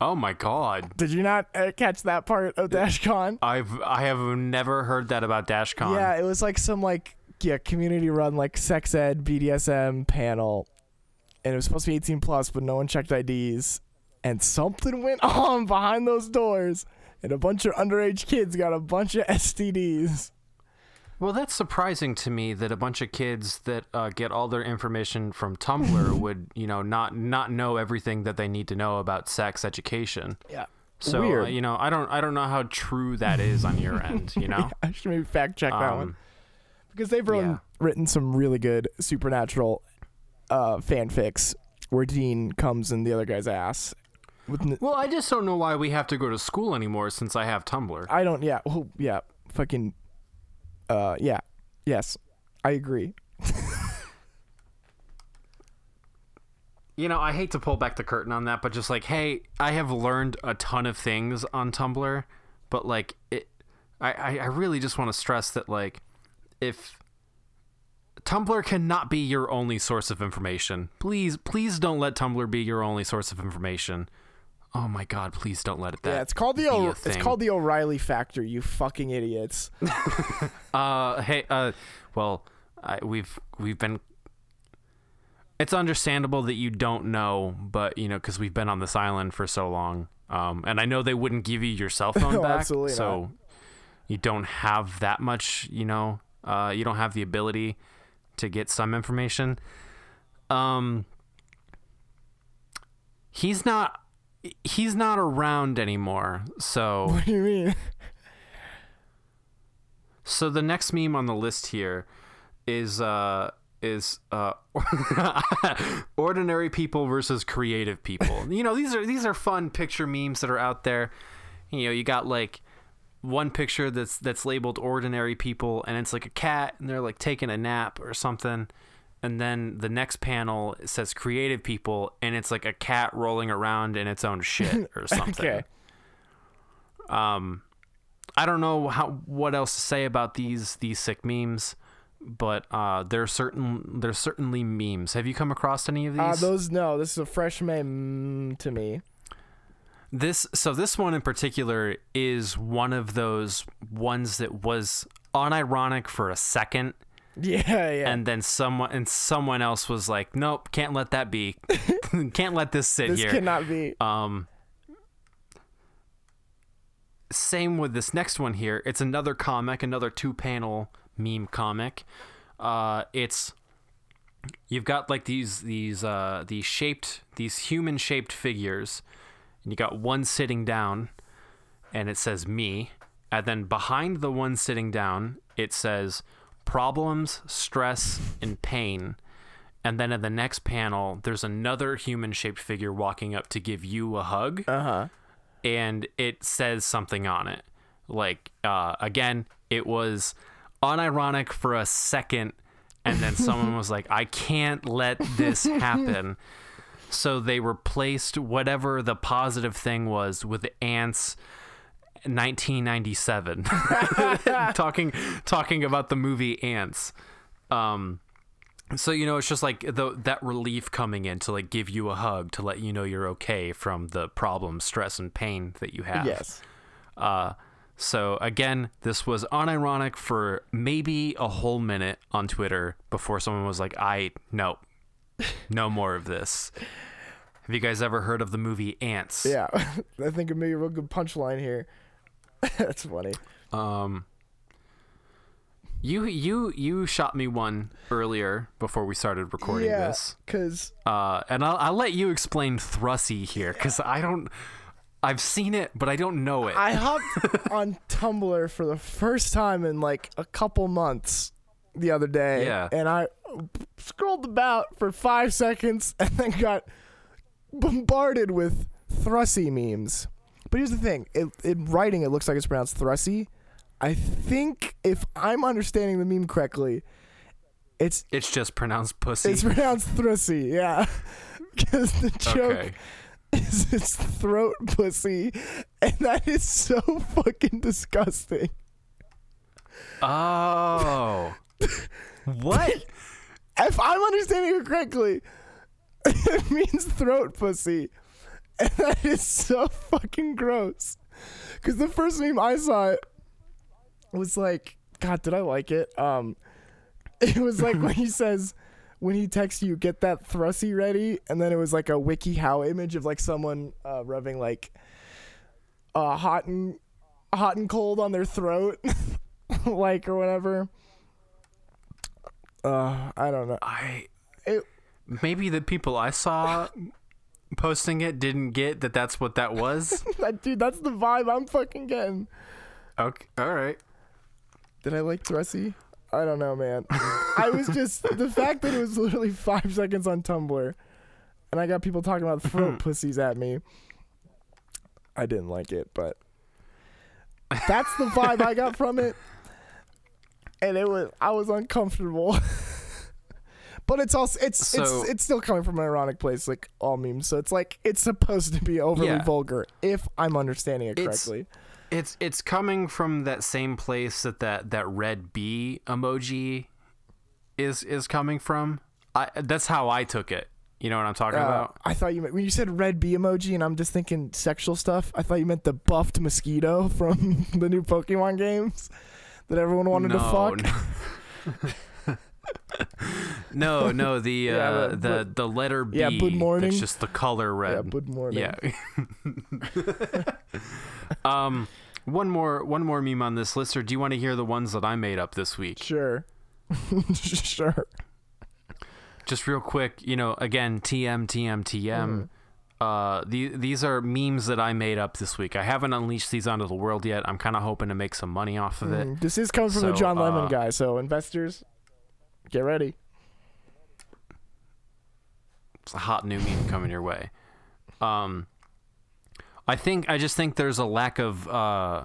Oh my god. Did you not uh, catch that part of DashCon? I've I have never heard that about DashCon. Yeah, it was like some like yeah, community run like sex ed BDSM panel. And it was supposed to be 18 plus, but no one checked IDs. And something went on behind those doors. And a bunch of underage kids got a bunch of STDs. Well, that's surprising to me that a bunch of kids that uh, get all their information from Tumblr would, you know, not not know everything that they need to know about sex education. Yeah. So, uh, you know, I don't I don't know how true that is on your end, you know. I should maybe fact check that one. Um, Because they've written, yeah. written some really good supernatural uh, fanfics where Dean comes in the other guy's ass. N- Well, I just don't know why we have to go to school anymore since I have Tumblr. I don't, yeah, well, yeah, fucking, uh, yeah, yes, I agree. You know, I hate to pull back the curtain on that, but just like, hey, I have learned a ton of things on Tumblr, but like, it, I, I I really just want to stress that like, if Tumblr cannot be your only source of information, please, please don't let Tumblr be your only source of information. Oh my God, please don't let it that. yeah, it's called the o- it's called the O'Reilly factor. You fucking idiots. Uh, hey, uh, well, I, we've we've been. It's understandable that you don't know, but you know, because we've been on this island for so long, um, and I know they wouldn't give you your cell phone No, back, absolutely so you don't have that much. You know, uh, you don't have the ability to get some information. Um, he's not. He's not around anymore, so. what do you mean? So the next meme on the list here is uh is uh ordinary people versus creative people. you know, these are these are fun picture memes that are out there. You know, you got like one picture that's that's labeled ordinary people and it's like a cat and they're like taking a nap or something. And then the next panel says creative people, and it's like a cat rolling around in its own shit or something. Okay. Um, I don't know how what else to say about these these sick memes, but uh, there's certain there's certainly memes. Have you come across any of these? Uh, those no. This is a fresh meme to me. This so this one in particular is one of those ones that was unironic for a second Yeah, yeah. and then someone and someone else was like nope can't let that be can't let this sit here. this here cannot be. um same with this next one here it's another comic another two panel meme comic uh it's you've got like these these uh these shaped these human shaped figures and you got one sitting down and it says me and then behind the one sitting down it says problems stress and pain and then in the next panel there's another human shaped figure walking up to give you a hug Uh huh. and it says something on it. Like uh, again, it was unironic for a second, and then someone was like, "I can't let this happen." so they replaced whatever the positive thing was with ants. 1997 talking talking about the movie ants um so you know it's just like the that relief coming in to like give you a hug to let you know you're okay from the problem stress and pain that you have Yes. uh so again this was unironic for maybe a whole minute on twitter before someone was like i no no more of this have you guys ever heard of the movie ants Yeah. I think it made a real good punchline here. That's funny. um you you you shot me one earlier before we started recording yeah, this because Uh, and I'll, I'll let you explain Thrusy here because I don't. I've seen it, but I don't know it. I hopped on Tumblr for the first time in like a couple months the other day. Yeah. And I scrolled about for five seconds and then got bombarded with Thrusy memes. But here's the thing: it, in writing, it looks like it's pronounced Thrussy. I think if I'm understanding the meme correctly, it's it's just pronounced pussy. it's pronounced Thrussy, Yeah. Because the joke okay. is its throat pussy, and that is so fucking disgusting. Oh. what? If I'm understanding it correctly, it means throat pussy, and that is so fucking gross. Because the first meme I saw was like, God, did I like it? Um, it was like when he says. When he texts you, get that thrusy ready, and then it was like a WikiHow image of like someone uh, rubbing like uh, hot and hot and cold on their throat, like or whatever. Uh, I don't know. I. It- Maybe the people I saw posting it didn't get that that's what that was. Dude, that's the vibe I'm fucking getting. okay. All right. Did I like Thrusy? I don't know, man. I was just the fact that it was literally five seconds on Tumblr, and I got people talking about throat pussies at me. I didn't like it, but that's the vibe I got from it, and it was I was uncomfortable. But it's also it's So- it's it's still coming from an ironic place, like all memes. So it's like it's supposed to be overly Yeah. vulgar, if I'm understanding it correctly. It's it's coming from that same place that that, that red bee emoji is is coming from. I that's how I took it. You know what I'm talking Uh, about? I thought you meant when you said red bee emoji, and I'm just thinking sexual stuff. I thought you meant the buffed mosquito from the new Pokemon games that everyone wanted to fuck. No. no, no, the Yeah, uh, but- the the letter B. Yeah, Good Morning. That's just the color red. Yeah, good morning. Yeah. um, one more one more meme on this list, or do you want to hear the ones that I made up this week? Sure. sure. Just real quick, you know, again, TM TM TM. Mm. Uh, the, these are memes that I made up this week. I haven't unleashed these onto the world yet. I'm kind of hoping to make some money off of it. Mm, This is coming from the So, John Lemon uh, guy, so investors, get ready. It's a hot new meme coming your way. Um, I think I just think there's a lack of uh,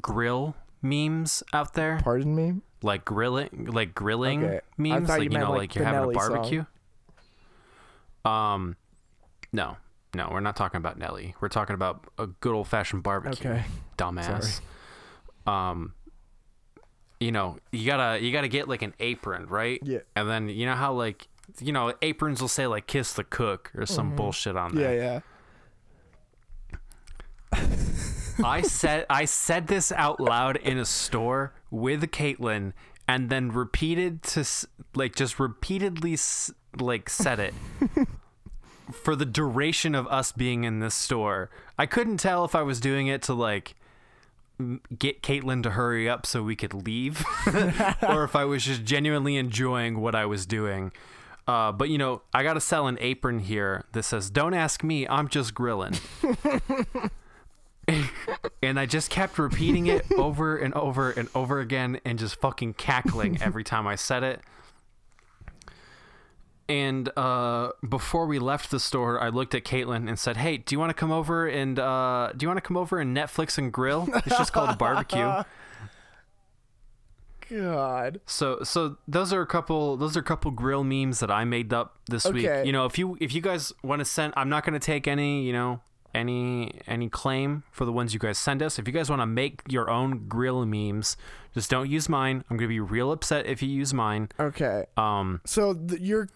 grill memes out there. Pardon me. like grilling, like grilling Okay. Memes, like you you, know, like, like, you're having a song. barbecue. Um, no, no, we're not talking about Nelly. We're talking about a good old fashioned barbecue. Okay. dumbass. Um, you know, you gotta you gotta get like an apron, right? Yeah. And then you know how like you know aprons will say like "kiss the cook" or some mm-hmm. bullshit on there. Yeah, yeah. I said I said this out loud in a store with Caitlin, and then repeated to like just repeatedly like said it for the duration of us being in this store. I couldn't tell if I was doing it to like get Caitlin to hurry up so we could leave, or if I was just genuinely enjoying what I was doing. Uh, but you know, I gotta sell an apron here that says "Don't ask me, I'm just grilling." and I just kept repeating it over and over and over again and just fucking cackling every time I said it. And uh, before we left the store, I looked at Caitlin and said, "Hey, do you want to come over and uh, do you want to come over and Netflix and grill? It's just called a barbecue." God. So so those are a couple those are a couple grill memes that I made up this week. Okay. You know, if you if you guys want to send I'm not going to take any, you know, any any claim for the ones you guys send us. If you guys want to make your own grill memes, just don't use mine. I'm going to be real upset if you use mine. Okay. Um So th- you're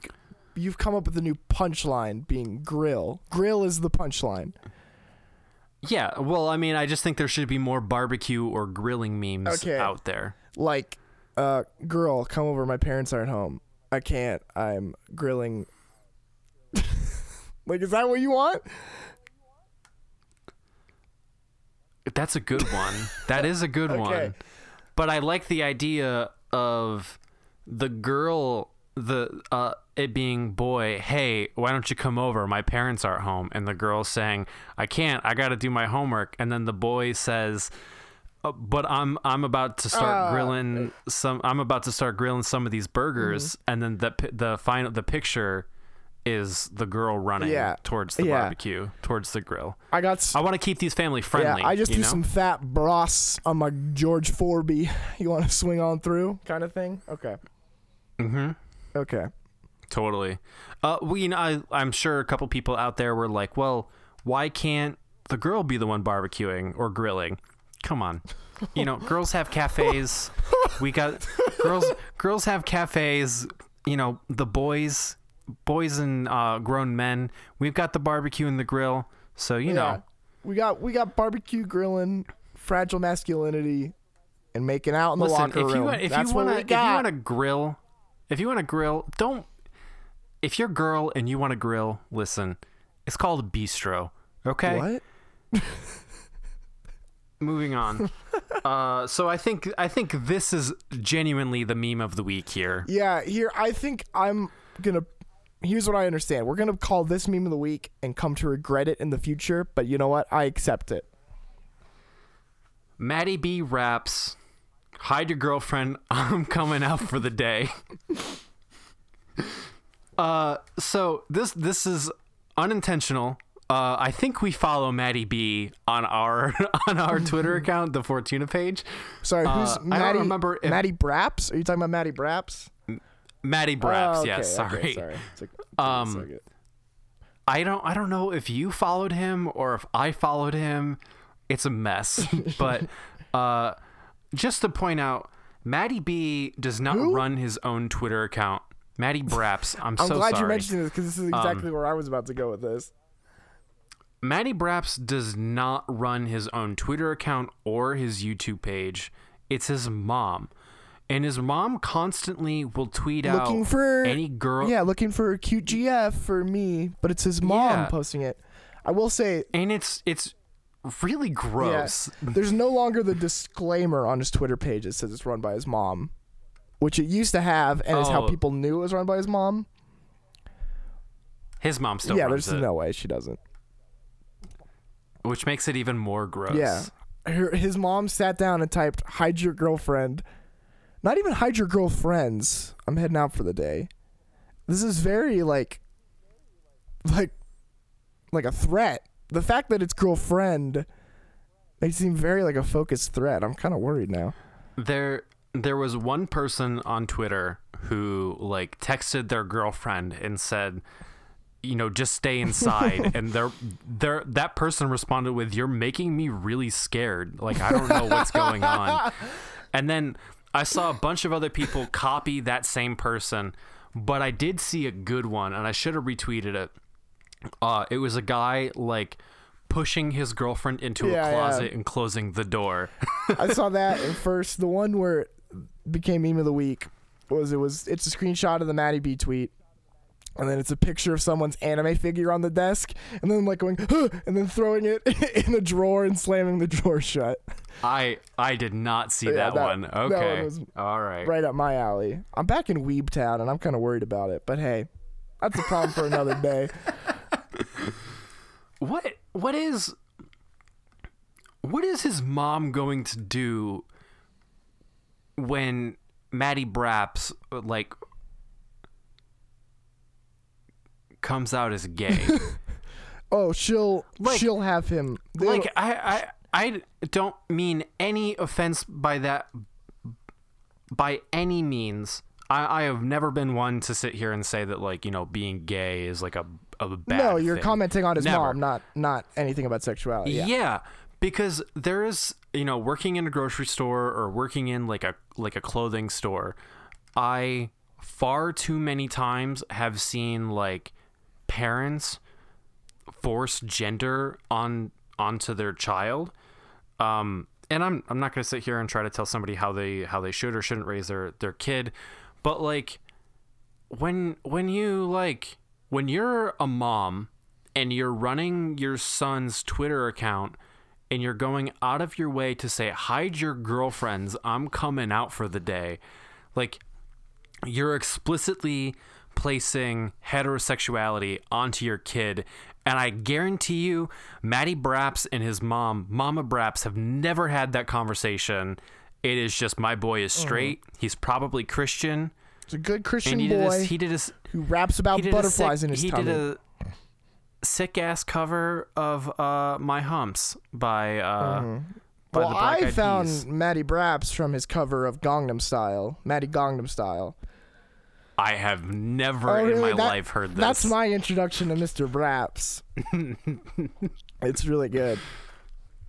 you've come up with a new punchline being grill. Grill is the punchline. yeah, well, I mean, I just think there should be more barbecue or grilling memes Okay. out there. Like, uh, girl, come over. My parents aren't home. I can't. I'm grilling. like, is that what you want? That's a good one. that is a good Okay. one. But I like the idea of the girl the uh it being boy, hey, why don't you come over? My parents aren't home and the girl saying, I can't. I got to do my homework. And then the boy says, uh, but I'm I'm about to start Ah. grilling some I'm about to start grilling some of these burgers Mm-hmm. and then the the final the picture is the girl running Yeah. towards the Yeah. barbecue, towards the grill. I got. S- I want to keep these family yeah, friendly. I just do know? some fat bros on my George Forby. You want to swing on through, kind of thing. Okay. Mhm. Okay. Totally. Uh, well, you know, I, I'm sure a couple people out there were like, well, why can't the girl be the one barbecuing or grilling? Come on. You know, girls have cafes. We got girls. Girls have cafes. You know, the boys, boys and uh, grown men. We've got the barbecue and the grill. So you Yeah. know, we got we got barbecue grilling, fragile masculinity, and making out in the locker If room. you if That's you what want to we if you got. want to grill, if you want to grill, don't. If you're a girl and you want to grill, listen. It's called a bistro. Okay. what? moving on uh so i think i think this is genuinely the meme of the week here Yeah, here I think I'm gonna. Here's what I understand. We're gonna call this meme of the week and come to regret it in the future. But you know what? I accept it. matty b raps hide your girlfriend i'm coming out for the day uh so this this is unintentional uh, I think we follow Matty B on our on our Twitter account, the Fortuna page. Sorry, Uh, who's I don't remember if- MattyBRaps? Are you talking about MattyBRaps? Maddie Braps, Oh, okay, yes, okay, sorry. sorry. It's like- Um, it's like it. I don't I don't know if you followed him or if I followed him. It's a mess. but uh just to point out, Matty B does not Who? run his own Twitter account. MattyBRaps, I'm, sorry I'm so glad sorry. you mentioned this because this is Um, exactly where I was about to go with this. MattyBRaps does not run his own Twitter account or his YouTube page. It's his mom. And his mom constantly will tweet Looking out for any girl Yeah, looking for a cute GF for me, but it's his mom Yeah. posting it. I will say, and it's it's really gross. yeah, there's no longer the disclaimer on his Twitter page that says it's run by his mom, which it used to have, and is how Oh. people knew it was run by his mom. His mom still yeah, there's it, no way she doesn't. which makes it even more gross. Yeah, Her, his mom sat down and typed "hide your girlfriend," not even "hide your girlfriends." I'm heading out for the day. This is very like, like, like a threat. The fact that it's girlfriend it seem very like a focused threat. I'm kind of worried now. There there was one person on Twitter who like texted their girlfriend and said, you know, just stay inside. and their their that person responded with, "You're making me really scared. Like I don't know what's going on." And then I saw a bunch of other people copy that same person, but I did see a good one, and I should have retweeted it. Uh, it was a guy like pushing his girlfriend into Yeah, a yeah. closet and closing the door. I saw that and first. The one where it became meme of the week was it was it's a screenshot of the Matty B tweet. And then it's a picture of someone's anime figure on the desk, and then like going, huh, and then throwing it in a drawer and slamming the drawer shut. I I did not see Yeah, that, that- one. that one Okay. was All right. Right up my alley. I'm back in Weeb Town, and I'm kind of worried about it. But hey, that's a problem for another day. What what is what is his mom going to do when MattyBRaps like comes out as gay? Oh, she'll Like- she'll have him. like I, I I don't mean any offense by that by any means. I, I have never been one to sit here and say that like you know being gay is like a a bad. no, you're thing. commenting on his Never. mom, not not anything about sexuality. Yeah. Yeah. because there is, you know, working in a grocery store or working in like a like a clothing store, I far too many times have seen like parents force gender on onto their child. Um and I'm I'm not going to sit here and try to tell somebody how they how they should or shouldn't raise their their kid, but like when when you like when you're a mom and you're running your son's Twitter account and you're going out of your way to say hide your girlfriends. I'm coming out for the day like you're explicitly placing heterosexuality onto your kid. And I guarantee you MattyBRaps and his mom Mama Braps have never had that conversation. It is just my boy is mm-hmm. straight. He's probably Christian It's a good Christian he did boy a, he did a who raps about he did a butterflies sick, in his he tummy. did a sick ass cover of uh my humps by uh Mm-hmm. well, the Black I found. MattyBRaps from his cover of Gangnam Style, Matty Gangnam Style. I have never Oh, in my That- life heard this. That's my introduction to Mr. Braps. it's really good.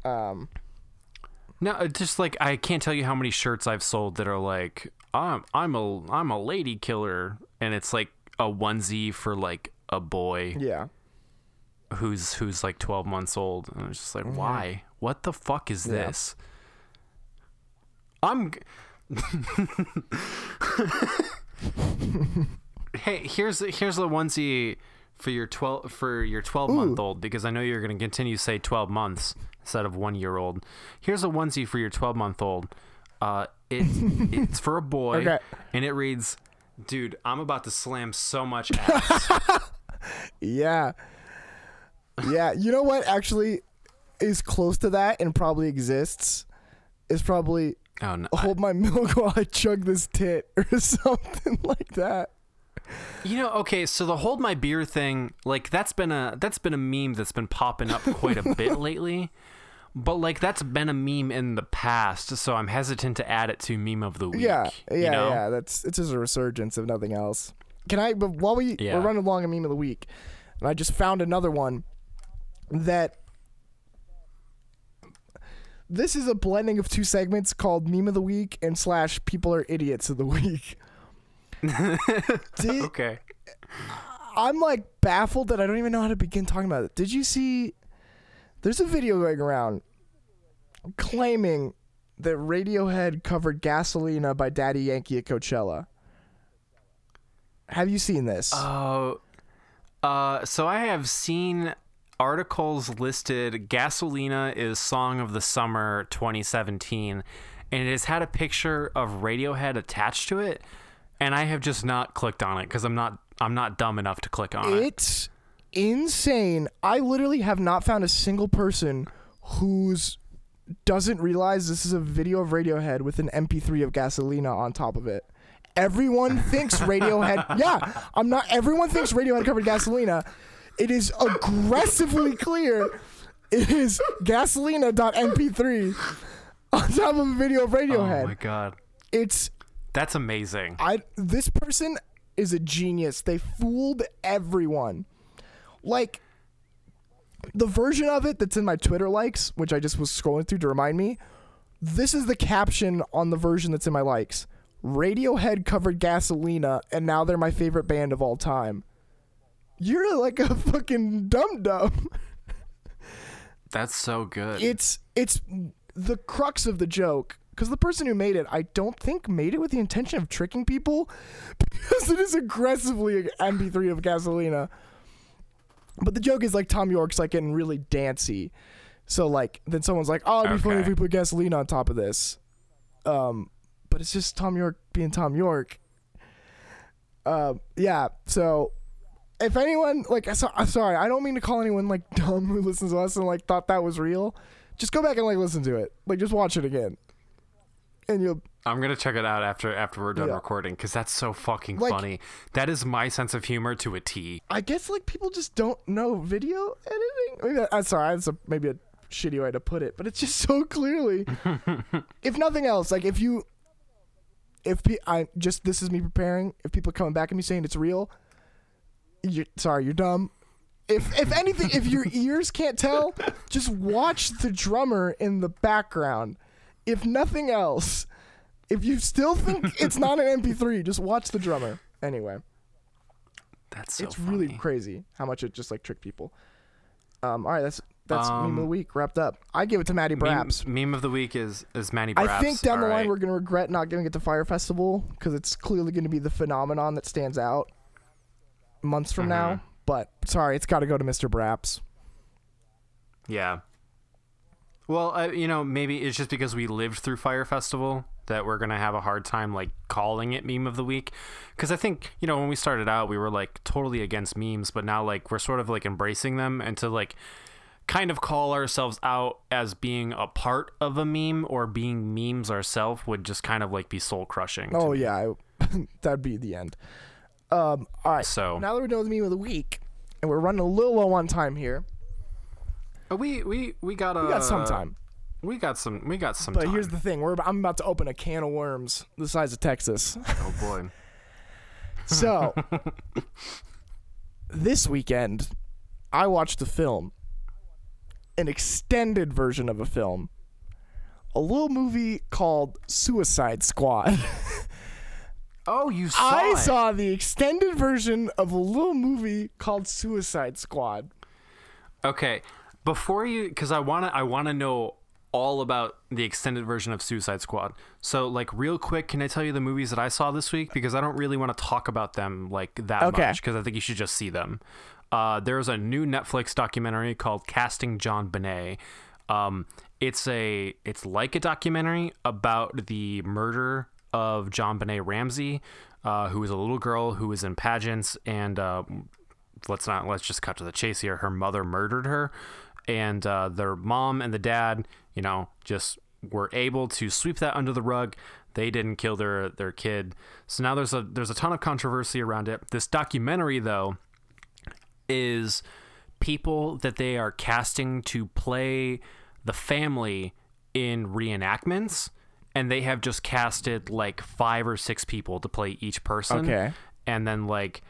Um, no, uh, just like I can't tell you how many shirts I've sold that are like I'm I'm a I'm a lady killer, and it's like a onesie for like a boy yeah. who's who's like 12 months old, and it's just like why? What the fuck is. Yeah. this? I'm. hey, here's here's the onesie for your 12 for your 12 month old because I know you're going to continue to say 12 months instead of 1 year old. Here's a onesie for your 12 month old. Uh it, it's for a boy Okay. and it reads Dude, I'm about to slam so much ass. Yeah. Yeah. You know what actually is close to that and probably exists? Is probably oh no. hold my milk while I chug this tit or something like that. You know, okay, so the hold my beer thing, like that's been a that's been a meme that's been popping up quite a bit lately. But like that's been a meme in the past, so I'm hesitant to add it to meme of the week. Yeah, yeah, you know? yeah. That's it's just a resurgence of nothing else. Can I? But while we Yeah. we're running along a meme of the week, and I just found another one that this is a blending of two segments called meme of the week and slash people are idiots of the week. Did, Okay. I'm like baffled that I don't even know how to begin talking about it. Did you see? There's a video going around claiming that Radiohead covered "Gasolina" by Daddy Yankee at Coachella. Have you seen this? Oh, uh, so I have seen articles listed. Gasolina is song of the summer 2017, and it has had a picture of Radiohead attached to it, and I have just not clicked on it because I'm not I'm not dumb enough to click on it. it's insane. I literally have not found a single person who's doesn't realize this is a video of Radiohead with an MP3 of Gasolina on top of it. Everyone thinks Radiohead. Yeah, I'm not. Everyone thinks Radiohead covered Gasolina. It is aggressively clear. It is Gasolina.mp3 on top of a video of oh Radiohead. Oh my god. It's That's amazing. I this person is a genius. They fooled everyone. Like the version of it that's in my Twitter likes, which I just was scrolling through to remind me. This is the caption on the version that's in my likes. Radiohead covered Gasolina, and now they're my favorite band of all time. You're like a fucking dum dum. That's so good. It's it's the crux of the joke because the person who made it, I don't think made it with the intention of tricking people, because it is aggressively an MP3 of Gasolina. But the joke is like Thom Yorke's like getting really dancey, so like then someone's like, "Oh, it'd be funny if we put gasoline on top of this," um, but it's just Thom Yorke being Thom Yorke. Um, yeah. So if anyone like, so, I'm sorry, I don't mean to call anyone like dumb who listens to us and like thought that was real. Just go back and like listen to it. Like just watch it again, and you'll I'm gonna check it out after after we're done Yeah. recording because that's so fucking Like- funny. That is my sense of humor to a T. I guess like people just don't know video editing. Maybe I'm sorry, that's a, maybe a shitty way to put it, but it's just so clearly. if nothing else, like if you, if pe- I just this is me preparing. If people are coming back at me saying it's real, you sorry, you're dumb. If if anything, if your ears can't tell, just watch the drummer in the background. If nothing else, if you still think it's not an MP3, just watch the drummer. Anyway That's so it's funny. really crazy how much it just like tricked people. Um, all right, that's that's meme of the Um, week wrapped up. I give it to Maddie Meme, Braps. meme of the week is is Manny Braps. I think down the line right. we're gonna regret not giving it to Fyre Festival because it's clearly gonna be the phenomenon that stands out months from now. Mhm. But sorry, it's got to go to Mr. Braps. Yeah. Well, uh, you know, maybe it's just because we lived through Fyre Festival that we're gonna have a hard time like calling it meme of the week. Because I think you know when we started out, we were like totally against memes, but now like we're sort of like embracing them and to like kind of call ourselves out as being a part of a meme or being memes ourselves would just kind of like be soul crushing. Oh yeah, I, that'd be the end. Um, all right. So Now that we know the meme of the week, and we're running a little low on time here, Uh, we we we got a we got some time. We got some. We got some. But time. here's the thing: we're I'm about to open a can of worms the size of Texas. oh boy. So, this weekend, I watched a film, an extended version of a film, a little movie called Suicide Squad. Oh, you saw I it. saw the extended version of a little movie called Suicide Squad. Okay, before you, because I wanna, I wanna know all about the extended version of Suicide Squad. So, like, real quick, can I tell you the movies that I saw this week? Because I don't really want to talk about them like that Okay. much. Because I think you should just see them. Uh, there's a new Netflix documentary called "Casting JonBenét." Um, it's a, it's like a documentary about the murder of JonBenét Ramsey, uh, who was a little girl who was in pageants and uh, let's not let's just cut to the chase here her mother murdered her and uh, their mom and the dad you know just were able to sweep that under the rug. They didn't kill their their kid. So now there's a there's a ton of controversy around it. This documentary though is people that they are casting to play the family in reenactments and they have just casted like five or six people to play each person. Okay. and then like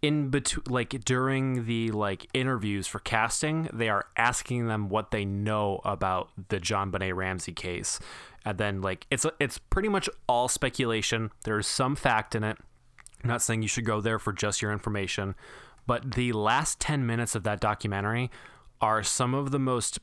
in between like during the like interviews for casting they are asking them what they know about the JonBenét Ramsey case and then like it's it's pretty much all speculation there's some fact in it I'm not saying you should go there for just your information but the last 10 minutes of that documentary are some of the most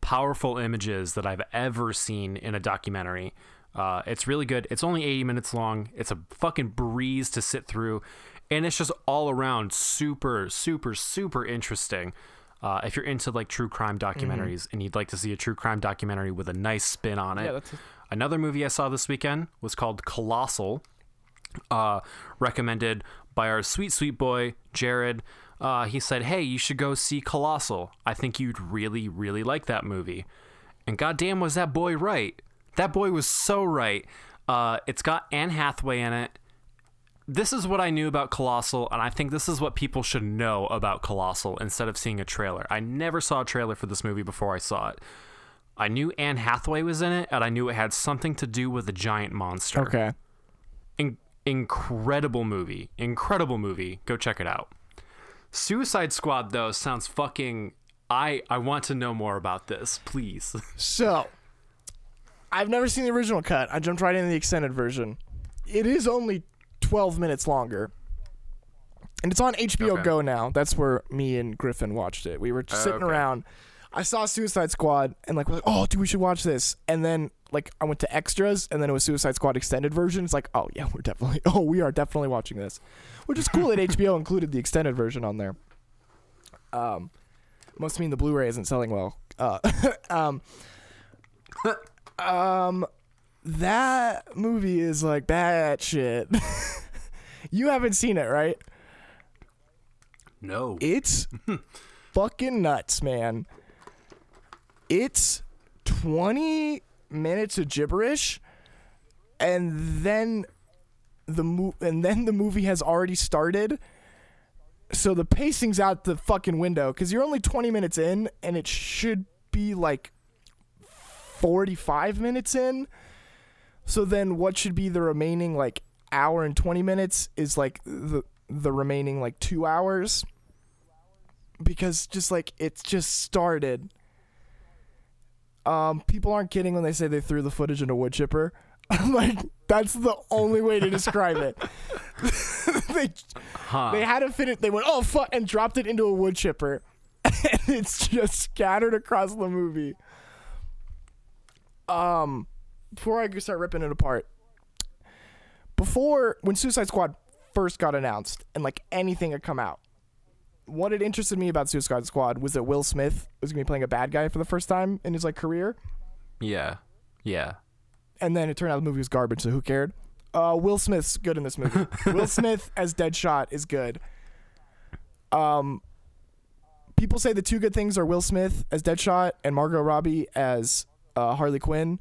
powerful images that I've ever seen in a documentary. Uh, it's really good. It's only 80 minutes long. It's a fucking breeze to sit through. And it's just all around super, super, super interesting. Uh, if you're into like true crime documentaries and you'd like to see a true crime documentary with a nice spin on it, Yeah, that's- another movie I saw this weekend was called Colossal uh, recommended by our sweet, sweet boy, Jared. Uh, he said, Hey, you should go see Colossal. I think you'd really, really like that movie. And goddamn, was that boy right? That boy was so right. Uh, it's got Anne Hathaway in it. This is what I knew about Colossal, and I think this is what people should know about Colossal instead of seeing a trailer. I never saw a trailer for this movie before I saw it. I knew Anne Hathaway was in it, and I knew it had something to do with a giant monster. Okay. In- incredible movie. Incredible movie. Go check it out. Suicide Squad though sounds fucking I I want to know more about this, please. So, I've never seen the original cut. I jumped right into the extended version. It is only 12 minutes longer. And it's on HBO Okay. Go now. That's where me and Griffin watched it. We were just sitting okay. around. I saw Suicide Squad and like we're like, "Oh, dude, we should watch this." And then like I went to extras and then it was Suicide Squad extended version. It's like, "Oh, yeah, we're definitely Oh, we are definitely watching this." Which is cool that HBO included the extended version on there. Um must mean the Blu-ray isn't selling well. Uh, um, um, that movie is like bad shit. you haven't seen it, right? No. It's fucking nuts, man. It's 20 minutes of gibberish and then the mo- and then the movie has already started. So the pacing's out the fucking window cuz you're only 20 minutes in and it should be like 45 minutes in. So then what should be the remaining like hour and 20 minutes is like the the remaining like 2 hours because just like it's just started. Um, people aren't kidding when they say they threw the footage in a wood chipper. I'm like that's the only way to describe it. they Huh. they had to fit it. They went oh fuck and dropped it into a wood chipper, and it's just scattered across the movie. Um, before I start ripping it apart, before when Suicide Squad first got announced and like anything had come out, what had interested me about Suicide Squad was that Will Smith was gonna be playing a bad guy for the first time in his like career, yeah. Yeah. and then it turned out the movie was garbage. So who cared? Uh, Will Smith's good in this movie. Will Smith as Deadshot is good. Um, people say the two good things are Will Smith as Deadshot and Margot Robbie as uh, Harley Quinn.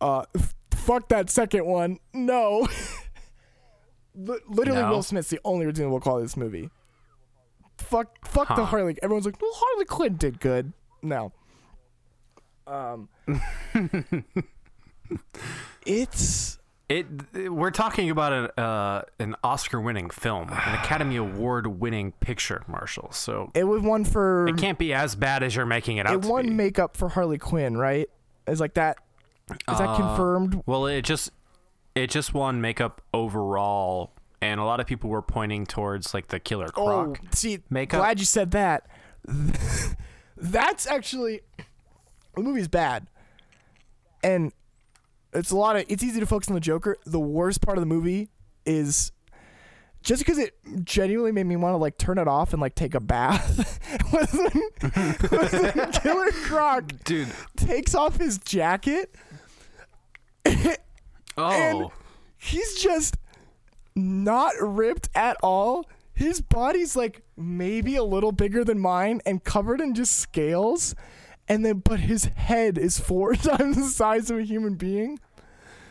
Uh, f- fuck that second one. No. Li- Literally, No? Will Smith's the only redeemable quality of this movie. Fuck, fuck the Harley. Everyone's like, well, Harley Quinn did good. No. Um, it's It, we're talking about an uh, an Oscar-winning film, an Academy Award-winning picture, Marshall. So it was one for it can't be as bad as you're making it out it won be. makeup for Harley Quinn, right? Is like that. Is that Uh, confirmed? Well, it just it just won makeup overall, and a lot of people were pointing towards like the Killer Oh, Croc. see, makeup. glad you said that. That's actually the movie's bad, and it's a lot of. It's easy to focus on the Joker. The worst part of the movie is just because it genuinely made me want to like turn it off and like take a bath. was when, was when Killer Croc Dude, takes off his jacket. oh, And- he's just not ripped at all. His body's like maybe a little bigger than mine and covered in just scales. And then, but his head is four times the size of a human being.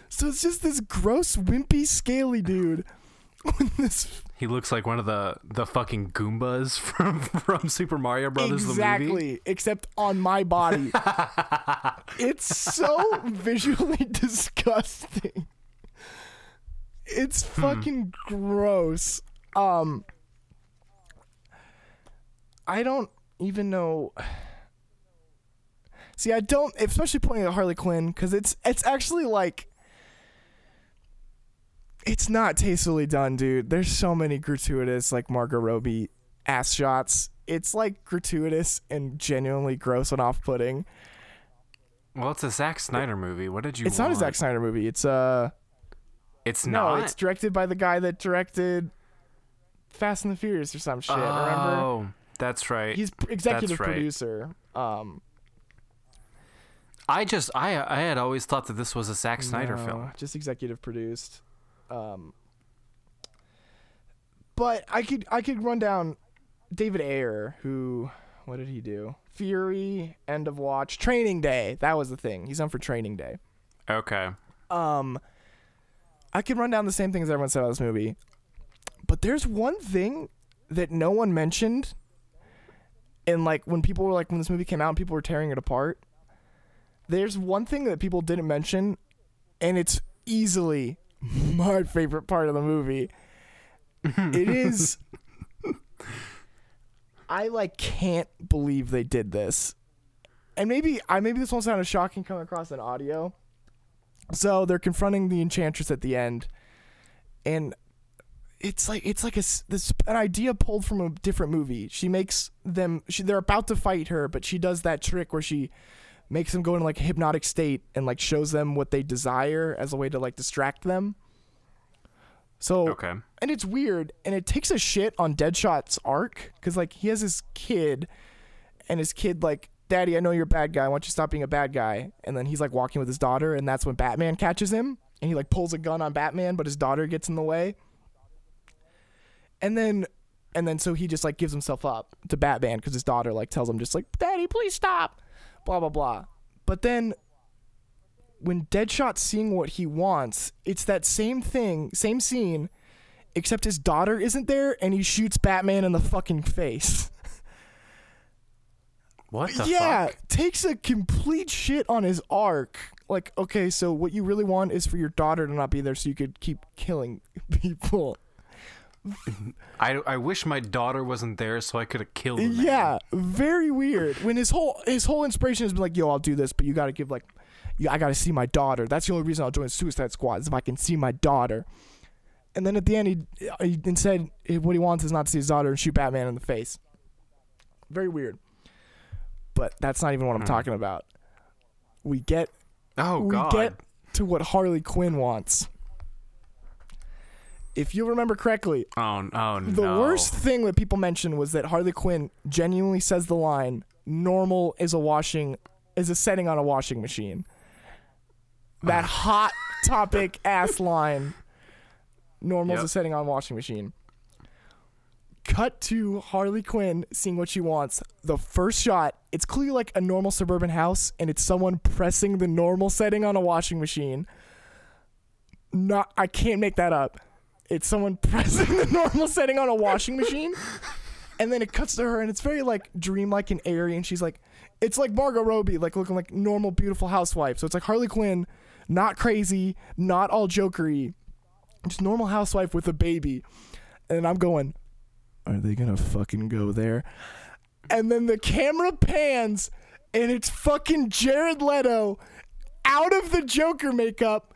So it's just this gross, wimpy, scaly dude. With this he looks like one of the the fucking Goombas from from Super Mario Brothers the movie. exactly, except on my body. it's so visually disgusting. It's fucking gross. Um I don't even know See, I don't especially pointing at Harley Quinn cuz it's it's actually like it's not tastefully done, dude. There's so many gratuitous like Margot Robbie ass shots. It's like gratuitous and genuinely gross and off-putting. Well, it's a Zack Snyder movie. What did you? It's not a want? Zack Snyder movie. It's uh It's no, not. it's directed by the guy that directed Fast and the Furious or some shit. remember? Oh, that's right. He's executive right. producer. Um, I just I I had always thought that this was a Zack Snyder no, film. just executive produced. Um, but I could I could run down David Ayer, who what did he do? Fury, End of Watch, Training Day. That was the thing. He's on for Training Day. Okay. Um, I could run down the same things everyone said about this movie, but there's one thing that no one mentioned. And like when people were like when this movie came out and people were tearing it apart, there's one thing that people didn't mention, and it's easily my favorite part of the movie. it is. I like can't believe they did this, and maybe I maybe this won't sound as shocking coming across in audio. So they're confronting the enchantress at the end, and it's like it's like a this an idea pulled from a different movie. She makes them she, they're about to fight her, but she does that trick where she makes them go in like a hypnotic state and like shows them what they desire as a way to like distract them. So Okay. and it's weird and it takes a shit on Deadshot's arc cuz like he has his kid and his kid like daddy I know you're a bad guy I want you to stop being a bad guy and then he's like walking with his daughter and that's when Batman catches him and he like pulls a gun on Batman but his daughter gets in the way and then and then so he just like gives himself up to Batman cuz his daughter like tells him just like daddy please stop blah blah blah but then when Deadshot's seeing what he wants, it's that same thing, same scene, except his daughter isn't there and he shoots Batman in the fucking face. What the yeah, fuck? takes a complete shit on his arc. Like, okay, so what you really want is for your daughter to not be there so you could keep killing people. I, I wish my daughter wasn't there so I could have killed him. Yeah, very weird. When his whole his whole inspiration has been like, "Yo, I'll do this, but you got to give like, you, I got to see my daughter. That's the only reason I'll join Suicide Squad is if I can see my daughter." And then at the end, he, he instead what he wants is not to see his daughter and shoot Batman in the face. Very weird. But that's not even what I'm Hmm. talking about. We get Oh we god. get to what Harley Quinn wants. If you remember correctly, oh oh no. the worst thing that people mentioned was that Harley Quinn genuinely says the line, "Normal is a washing is a setting on a washing machine." That hot topic ass line. Normal's a setting on a washing machine. Cut to Harley Quinn seeing what she wants. The first shot, it's clearly like a normal suburban house, and it's someone pressing the normal setting on a washing machine. Not, I can't make that up. It's someone pressing the normal setting on a washing machine, and then it cuts to her, and it's very like dreamlike and airy, and she's like, it's like Margot Robbie, like looking like normal, beautiful housewife. So it's like Harley Quinn, not crazy, not all jokery, just normal housewife with a baby. And I'm going, are they gonna fucking go there? And then the camera pans, and it's fucking Jared Leto out of the Joker makeup,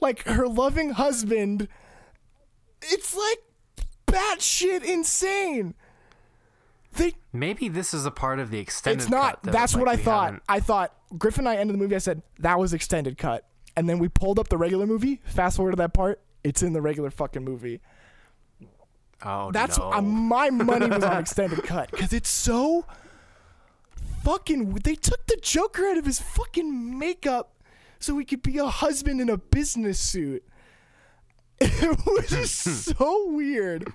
like her loving husband. It's like batshit insane. They Maybe this is a part of the extended it's not. cut That's like, what I thought. haven't- I thought Griffin and I ended the movie. I said that was extended cut, and then we pulled up the regular movie. Fast forward to that part. It's in the regular fucking movie. Oh That's no. uh, my money was on extended cut because it's so fucking. They took the Joker out of his fucking makeup so he could be a husband in a business suit. It was just so weird.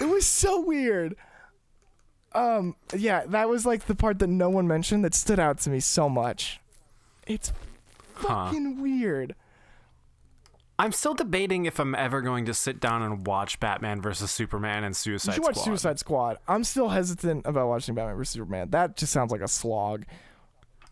It was so weird. Um, yeah, that was like the part that no one mentioned that stood out to me so much. It's Huh. fucking weird. I'm still debating if I'm ever going to sit down and watch Batman versus Superman and You Suicide should watch Squad. Suicide Squad. I'm still hesitant about watching Batman vs Superman. That just sounds like a slog.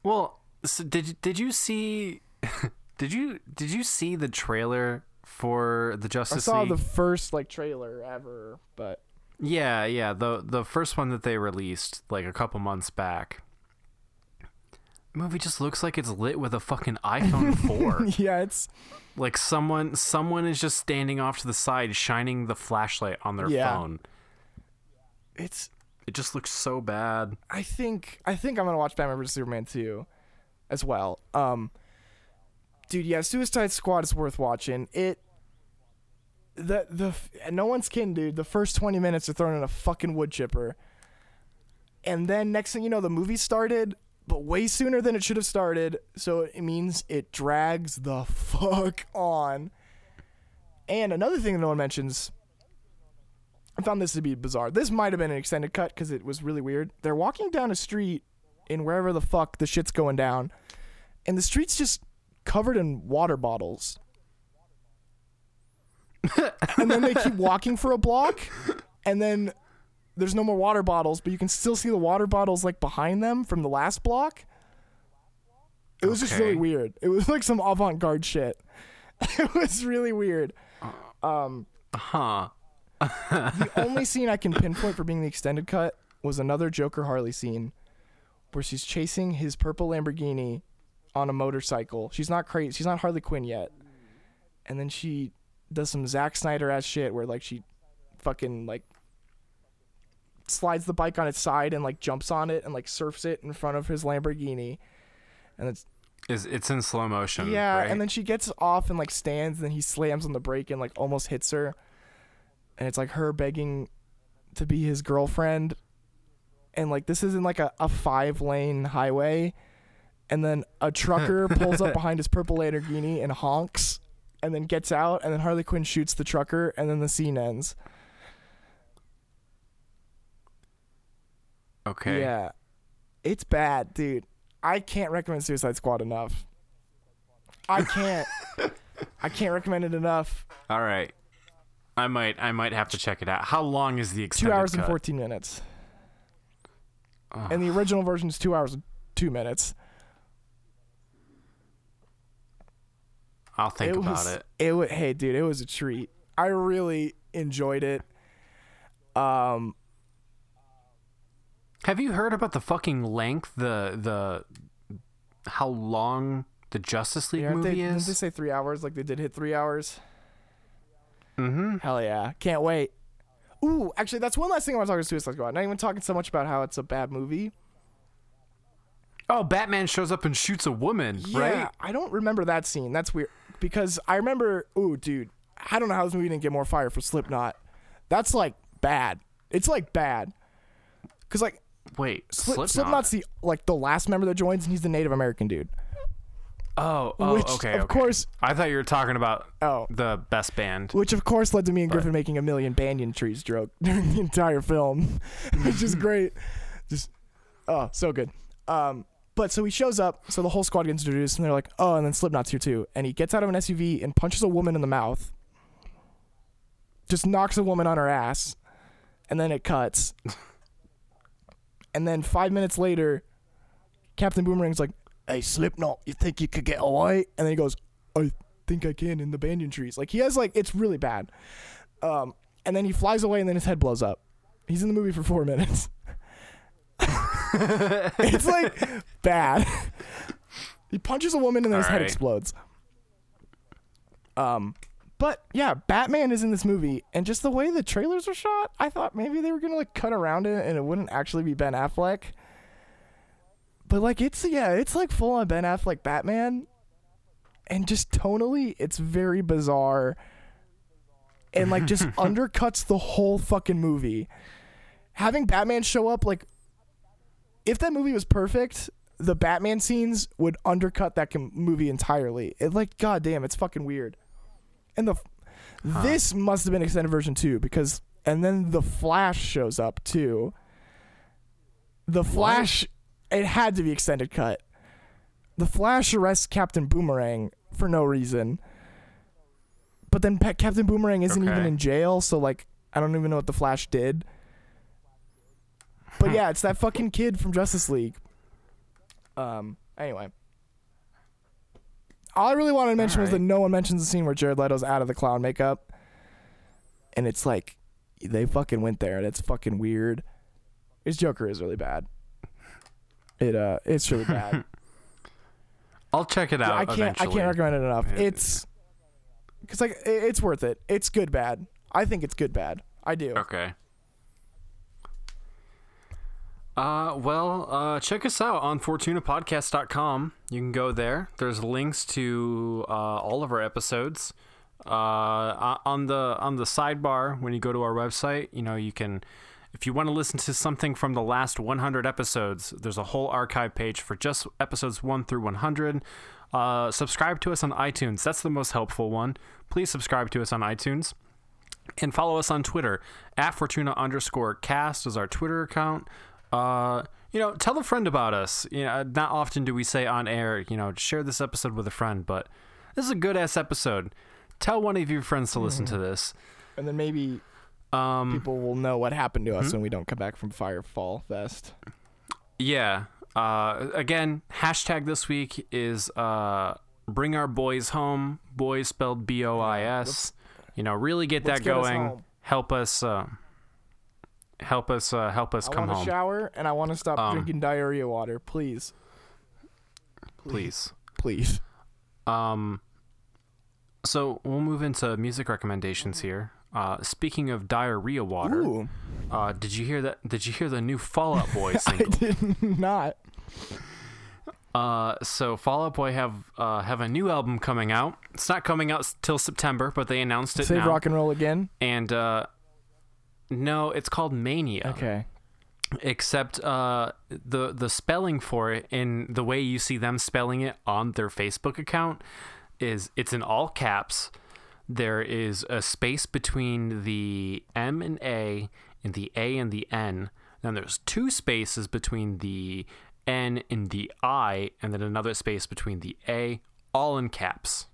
Well, so did did you see did you did you see the trailer for the Justice I saw League? the first like trailer ever, but Yeah, yeah, the the first one that they released like a couple months back. The movie just looks like it's lit with a fucking iPhone 4. yeah, it's like someone someone is just standing off to the side shining the flashlight on their Yeah. phone. it's. It just looks so bad. I think I think I'm gonna watch Batman vs Superman too, as well. Um, dude, yeah, Suicide Squad is worth watching. It. The the no one's kidding, dude. The first 20 minutes are thrown in a fucking wood chipper, and then next thing you know, the movie started, but way sooner than it should have started. So it means it drags the fuck on. And another thing that no one mentions, I found this to be bizarre. This might have been an extended cut because it was really weird. They're walking down a street in wherever the fuck the shit's going down, and the street's just covered in water bottles. And then they keep walking for a block, and then there's no more water bottles, but you can still see the water bottles like behind them from the last block. It was just really weird. It was like some avant-garde shit. it was really weird. Um, Huh. the only scene I can pinpoint for being the extended cut was another Joker Harley scene where she's chasing his purple Lamborghini on a motorcycle. She's not crazy. She's not Harley Quinn yet. And then she does some Zack Snyder ass shit where like she fucking like slides the bike on its side and like jumps on it and like surfs it in front of his Lamborghini. And it's Is it's in slow motion? yeah, right? and then she gets off and like stands, and then he slams on the brake and like almost hits her, and it's like her begging to be his girlfriend, and like this is in like a, a five lane highway, and then a trucker pulls up behind his purple Lamborghini and honks, and then gets out, and then Harley Quinn shoots the trucker, and then the scene ends. okay. Yeah, it's bad, dude. I can't recommend Suicide Squad enough. I can't. I can't recommend it enough. All right. I might I might have to check it out. How long is the extended two hours and 14 minutes Ugh. and the original version is two hours and two minutes I'll think it about was, it. it wa- hey dude it was a treat. I really enjoyed it. Um Have you heard about the fucking length the the how long the Justice League yeah, movie they, is? they say three hours? Like they did hit three hours? Mm-hmm. hell yeah. Can't wait. Ooh actually that's one last thing i want to talk to suicide squad. Not even talking so much about how it's a bad movie. Oh, Batman shows up and shoots a woman, yeah right? i don't remember that scene. That's weird because i remember ooh dude i don't know how this movie didn't get more fire for slipknot that's like bad it's like bad because like Wait, Slip, Slipknot. Slipknot's the like the last member that joins, and he's the Native American dude. Oh, oh, which okay. of okay. course, I thought you were talking about oh, the best band. which of course led to me and But- Griffin making a million banyan trees joke during the entire film, which is great. Just oh, so good. Um, but so he shows up, so the whole squad gets introduced, and they're like, oh, and then Slipknot's here too, and he gets out of an SUV and punches a woman in the mouth, just knocks a woman on her ass, and then it cuts. and then five minutes later, Captain Boomerang's like, "Hey, Slipknot, you think you could get away?" And then he goes, "I think I can in the banyan trees." Like he has like it's really bad. Um, and then he flies away, and then his head blows up. He's in the movie for four minutes. it's like bad. he punches a woman, and then his head explodes. Um, but yeah, Batman is in this movie, and just the way the trailers were shot, I thought maybe they were gonna like cut around it, and it wouldn't actually be Ben Affleck. But like it's yeah, it's like full on Ben Affleck Batman, and just tonally, it's very bizarre, and like just undercuts the whole fucking movie. Having Batman show up like, if that movie was perfect, the Batman scenes would undercut that com- movie entirely. It like goddamn, it's fucking weird. And the this must have been extended version too because and then the Flash shows up too. The Flash it had to be extended cut. The Flash arrests Captain Boomerang for no reason. But then Pa- Captain Boomerang isn't even in jail, so like I don't even know what the Flash did. But yeah, it's that fucking kid from Justice League. Um. Anyway, all I really wanted to mention was that no one mentions the scene where Jared Leto's out of the clown makeup, and it's like they fucking went there, and it's fucking weird. His Joker is really bad. It uh, it's really bad. I'll check it out. I can't I can't recommend it enough. It's because like it's worth it. It's good bad. I think it's good bad. I do. Okay. Uh, well, uh, check us out on fortunapodcast.com. You can go there. There's links to uh, all of our episodes. Uh, on the on the sidebar when you go to our website, you know you can, if you want to listen to something from the last 100 episodes, there's a whole archive page for just episodes one through 100. Uh, subscribe to us on iTunes. That's the most helpful one. Please subscribe to us on iTunes and follow us on Twitter at Fortuna underscore cast is our Twitter account. Uh, you know, tell a friend about us. You know, not often do we say on air, you know, share this episode with a friend, but this is a good ass episode. Tell one of your friends to listen to this. And then maybe Um, people will know what happened to us Hmm? when we don't come back from Firefall Fest. yeah. uh, again, hashtag this week is uh, bring our boys home. Boys spelled B O I S. You know, really get that going. Help us. Uh, help us. Uh, help us I come want to home, shower and I want to stop Um, drinking diarrhea water. Please, please. please. Um, so we'll move into music recommendations here. Uh, speaking of diarrhea water, Ooh, uh, did you hear that? Did you hear the new Fall Out Boy I single? did not. Uh, so Fall Out Boy have uh, have a new album coming out. It's not coming out s- till September, but they announced it Save now. rock and roll again. and uh, no, it's called Mania. Okay. Except uh, the the spelling for it and the way you see them spelling it on their Facebook account is it's in all caps. There is a space between the M and A and the A and the N. Then there's two spaces between the N and the I, and then another space between the A, all in caps.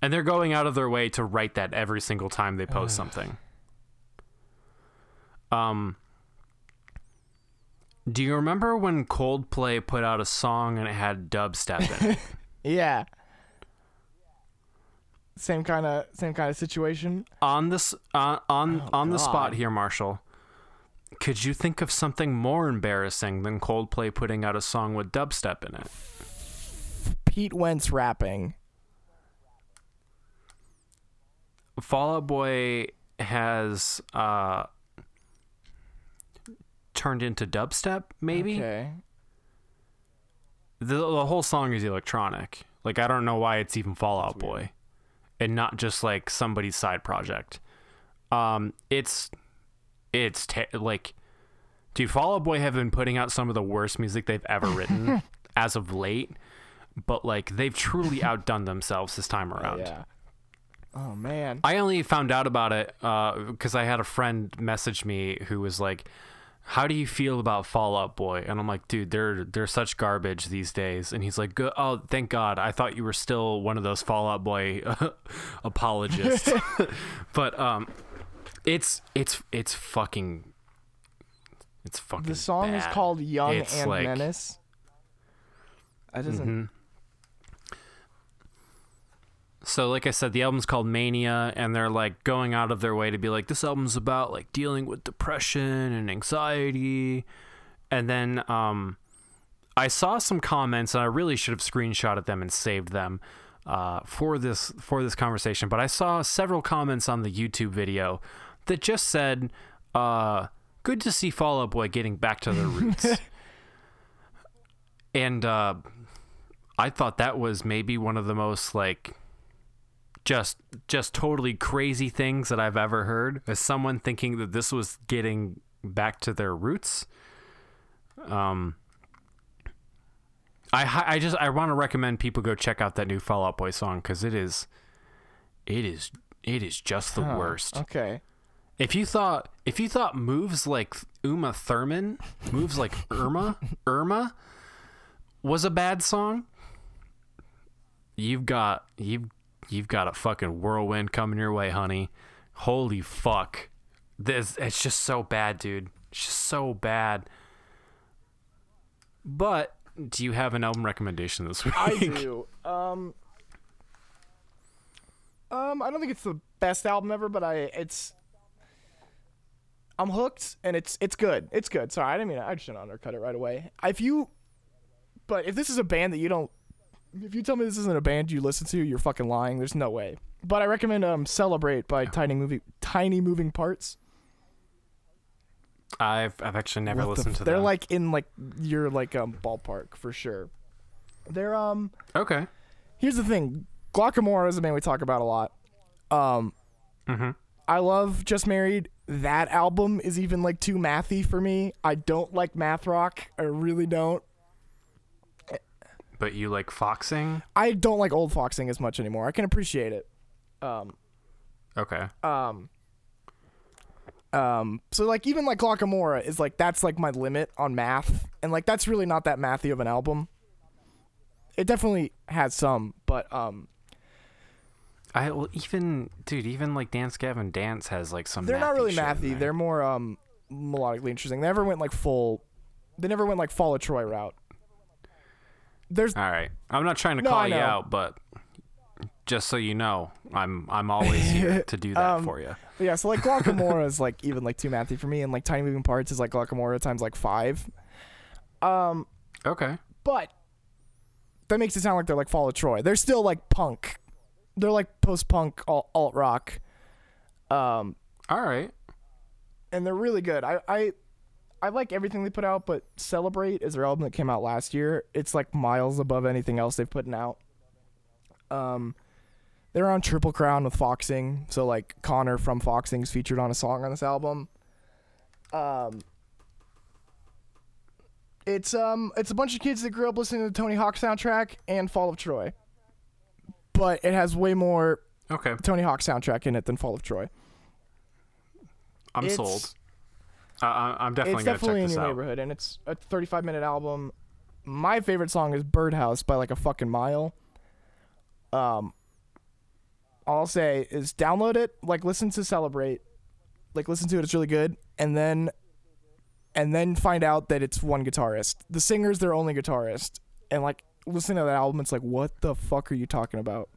And they're going out of their way to write that every single time they post something. Um, do you remember when Coldplay put out a song and it had dubstep in it? Yeah. Same kind of same kind of situation. on this uh, on Oh, on the spot here, Marshall. Could you think of something more embarrassing than Coldplay putting out a song with dubstep in it? Pete Wentz rapping. Fall Out Boy has uh, turned into dubstep, maybe. Okay. The, the whole song is electronic. Like I don't know why it's even Fallout Boy, and not just like somebody's side project. Um, it's it's te- like, dude, Fallout Boy have been putting out some of the worst music they've ever written as of late, but like they've truly outdone themselves this time around. Yeah. Oh man. I only found out about it because I had a friend message me who was like, "How do you feel about Fall Out Boy?" And I'm like, "Dude, they're they're such garbage these days." And he's like, "Oh, thank God! I thought you were still one of those Fall Out Boy apologists." but um, it's it's it's fucking it's fucking. The song is called Young It's and like- Menace. That doesn't. Mhm. So, like I said, the album's called Mania, and they're like going out of their way to be like, this album's about like dealing with depression and anxiety. And then um, I saw some comments, and I really should have screenshotted them and saved them uh, for this for this conversation. But I saw several comments on the YouTube video that just said, uh, "Good to see Fall Out Boy getting back to their roots." and uh, I thought that was maybe one of the most like just just totally crazy things that I've ever heard as someone thinking that this was getting back to their roots. Um I I just I want to recommend people go check out that new Fall Out Boy song cuz it is it is it is just the worst. Okay. If you thought if you thought moves like Uma Thurman, moves like Irma, Irma was a bad song, you've got you've you've got a fucking whirlwind coming your way, honey. Holy fuck. This it's just so bad, dude. It's just so bad. But do you have an album recommendation this week? I do. Um. Um, I don't think it's the best album ever, but I it's. I'm hooked, and it's it's good. It's good. Sorry, I didn't mean I just shouldn't undercut it right away. If you, but if this is a band that you don't, if you tell me this isn't a band you listen to, you're fucking lying. There's no way. But I recommend um "Celebrate" by Tiny Moving Tiny Moving Parts. I've I've actually never What listened f- to They're them. like in like your like um ballpark for sure. They're um okay. here's the thing Guacamora is a band we talk about a lot. Um, Mhm. I love Just Married. That album is even like too mathy for me. I don't like math rock. I really don't. But you like foxing? I don't like old foxing as much anymore. I can appreciate it. Um, Okay. um, um, so like even like Guacamora is like that's like my limit on math, and like that's really not that mathy of an album. It definitely has some, but um, I well even dude even like Dance Gavin Dance has like some. they're not really mathy. They're more um melodically interesting. They never went like full They never went like Fall of Troy route. There's All right. I'm not trying to No, call you out, but just so you know, I'm I'm always here to do that Um, for you. yeah, so like Guacamora is like even like too mathy for me, and like Tiny Moving Parts is like Guacamora times like five. Um, Okay. but that makes it sound like they're like Fall of Troy. They're still like punk. They're like post punk alt rock. Um, All right. and they're really good. I, I I like everything they put out, but Celebrate is their album that came out last year. It's like miles above anything else they've put out. Um, they're on Triple Crown with Foxing, so like Connor from Foxing's featured on a song on this album. Um, it's um it's a bunch of kids that grew up listening to the Tony Hawk soundtrack and Fall of Troy, but it has way more Okay. Tony Hawk soundtrack in it than Fall of Troy. I'm It's- sold. Uh, I'm definitely it's definitely check in this your out. neighborhood, and it's a 35 minute album. My favorite song is Birdhouse by like a fucking mile. Um, all I'll say is download it, like listen to Celebrate, like listen to it. It's really good, and then, and then find out that it's one guitarist. The singer's their only guitarist, and like listen to that album, it's like, what the fuck are you talking about?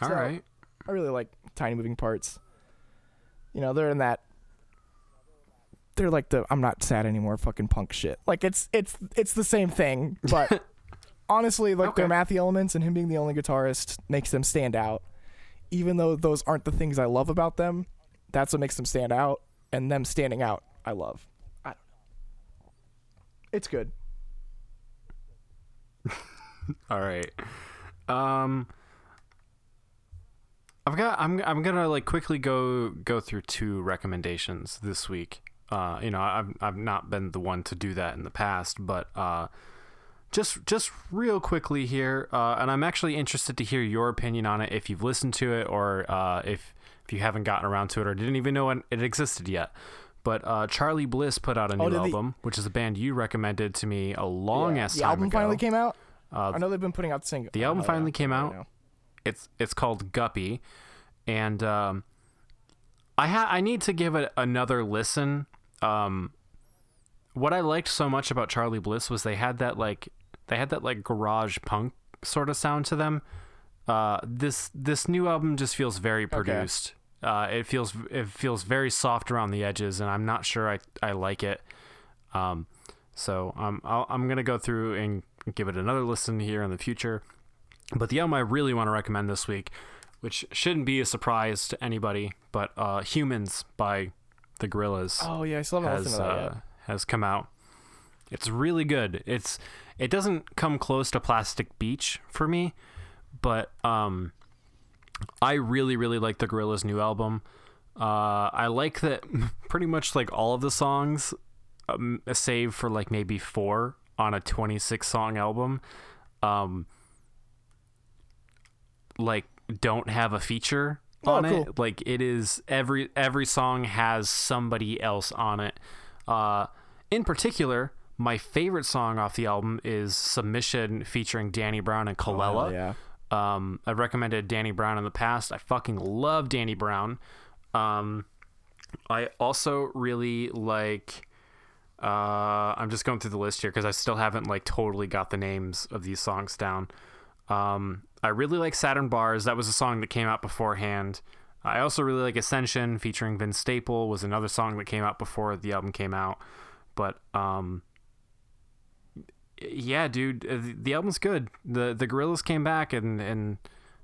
All So- right. I really like tiny moving parts. You know, they're in that they're like the I'm not sad anymore fucking punk shit. Like it's it's it's the same thing, but honestly, like their Okay. mathy elements and him being the only guitarist makes them stand out. Even though those aren't the things I love about them, that's what makes them stand out and them standing out I love. I don't know. It's good. All right. Um I've got I'm I'm going to like quickly go go through two recommendations this week. Uh you know, I've I've not been the one to do that in the past, but uh just just real quickly here, uh, and I'm actually interested to hear your opinion on it if you've listened to it or uh, if if you haven't gotten around to it or didn't even know it it existed yet. But uh, Charly Bliss put out a new Oh, did the- album, which is a band you recommended to me a long ass the time album ago. finally came out. Uh, I know they've been putting out singles. the album finally came out. It's it's called Guppy, and um, I ha- I need to give it another listen. Um, what I liked so much about Charly Bliss was they had that like they had that like garage punk sort of sound to them. Uh, this this new album just feels very produced. Uh, it feels it feels very soft around the edges, and I'm not sure I I like it. Um, so um, I'll, I'm gonna go through and give it another listen here in the future. But the album I really want to recommend this week, which shouldn't be a surprise to anybody, but uh, "Humans" by the Gorillaz Oh yeah, I still haven't has listened to that uh, yet. has come out. It's really good. It's it doesn't come close to Plastic Beach for me, but um, I really really like the Gorillaz' new album. Uh, I like that pretty much like all of the songs, um, save for like maybe four on a 26 song album, um, like don't have a feature Oh, on cool. it. Like it is every every song has somebody else on it. Uh, in particular, my favorite song off the album is "Submission" featuring Danny Brown and Kelela. Oh, yeah. Um, I've recommended Danny Brown in the past. I fucking love Danny Brown. Um, I also really like. Uh, I'm just going through the list here because I still haven't like totally got the names of these songs down. Um, I really like Saturnz Barz. That was a song that came out beforehand. I also really like Ascension featuring Vince Staple was another song that came out before the album came out. But um, yeah, dude, uh, the, album's good. the The Gorillaz came back and and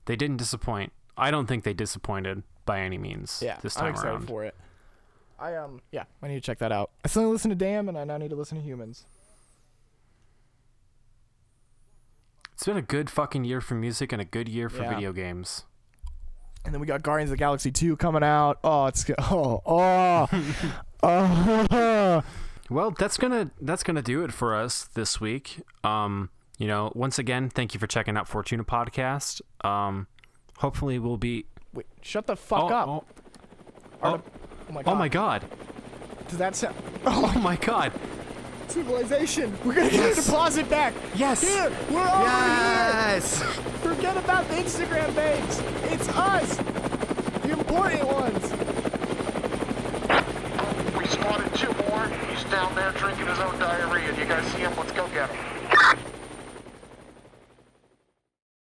they didn't disappoint. I don't think they disappointed by any means. Yeah, this time I'm excited around. for it. I um yeah, I need to check that out. I still need to listen to Damn, and I now need to listen to Humans. It's been a good fucking year for music and a good year for Yeah. video games. And then we got Guardians of the Galaxy 2 coming out. Oh, it's oh oh oh. Well, that's gonna that's gonna do it for us this week. Um, you know, once again, thank you for checking out Fortuna Podcast. Um, hopefully we'll be. Wait, shut the fuck oh, up. Oh, oh, the- oh my god. oh my god! Does that sound? Oh my god! Civilization. We're gonna get Yes. a deposit back. Yes! Here, we're over Yes! here. Forget about the Instagram babes. It's us, the important ones. We spotted two more. He's down there drinking his own diarrhea. You guys see him? let's go get him.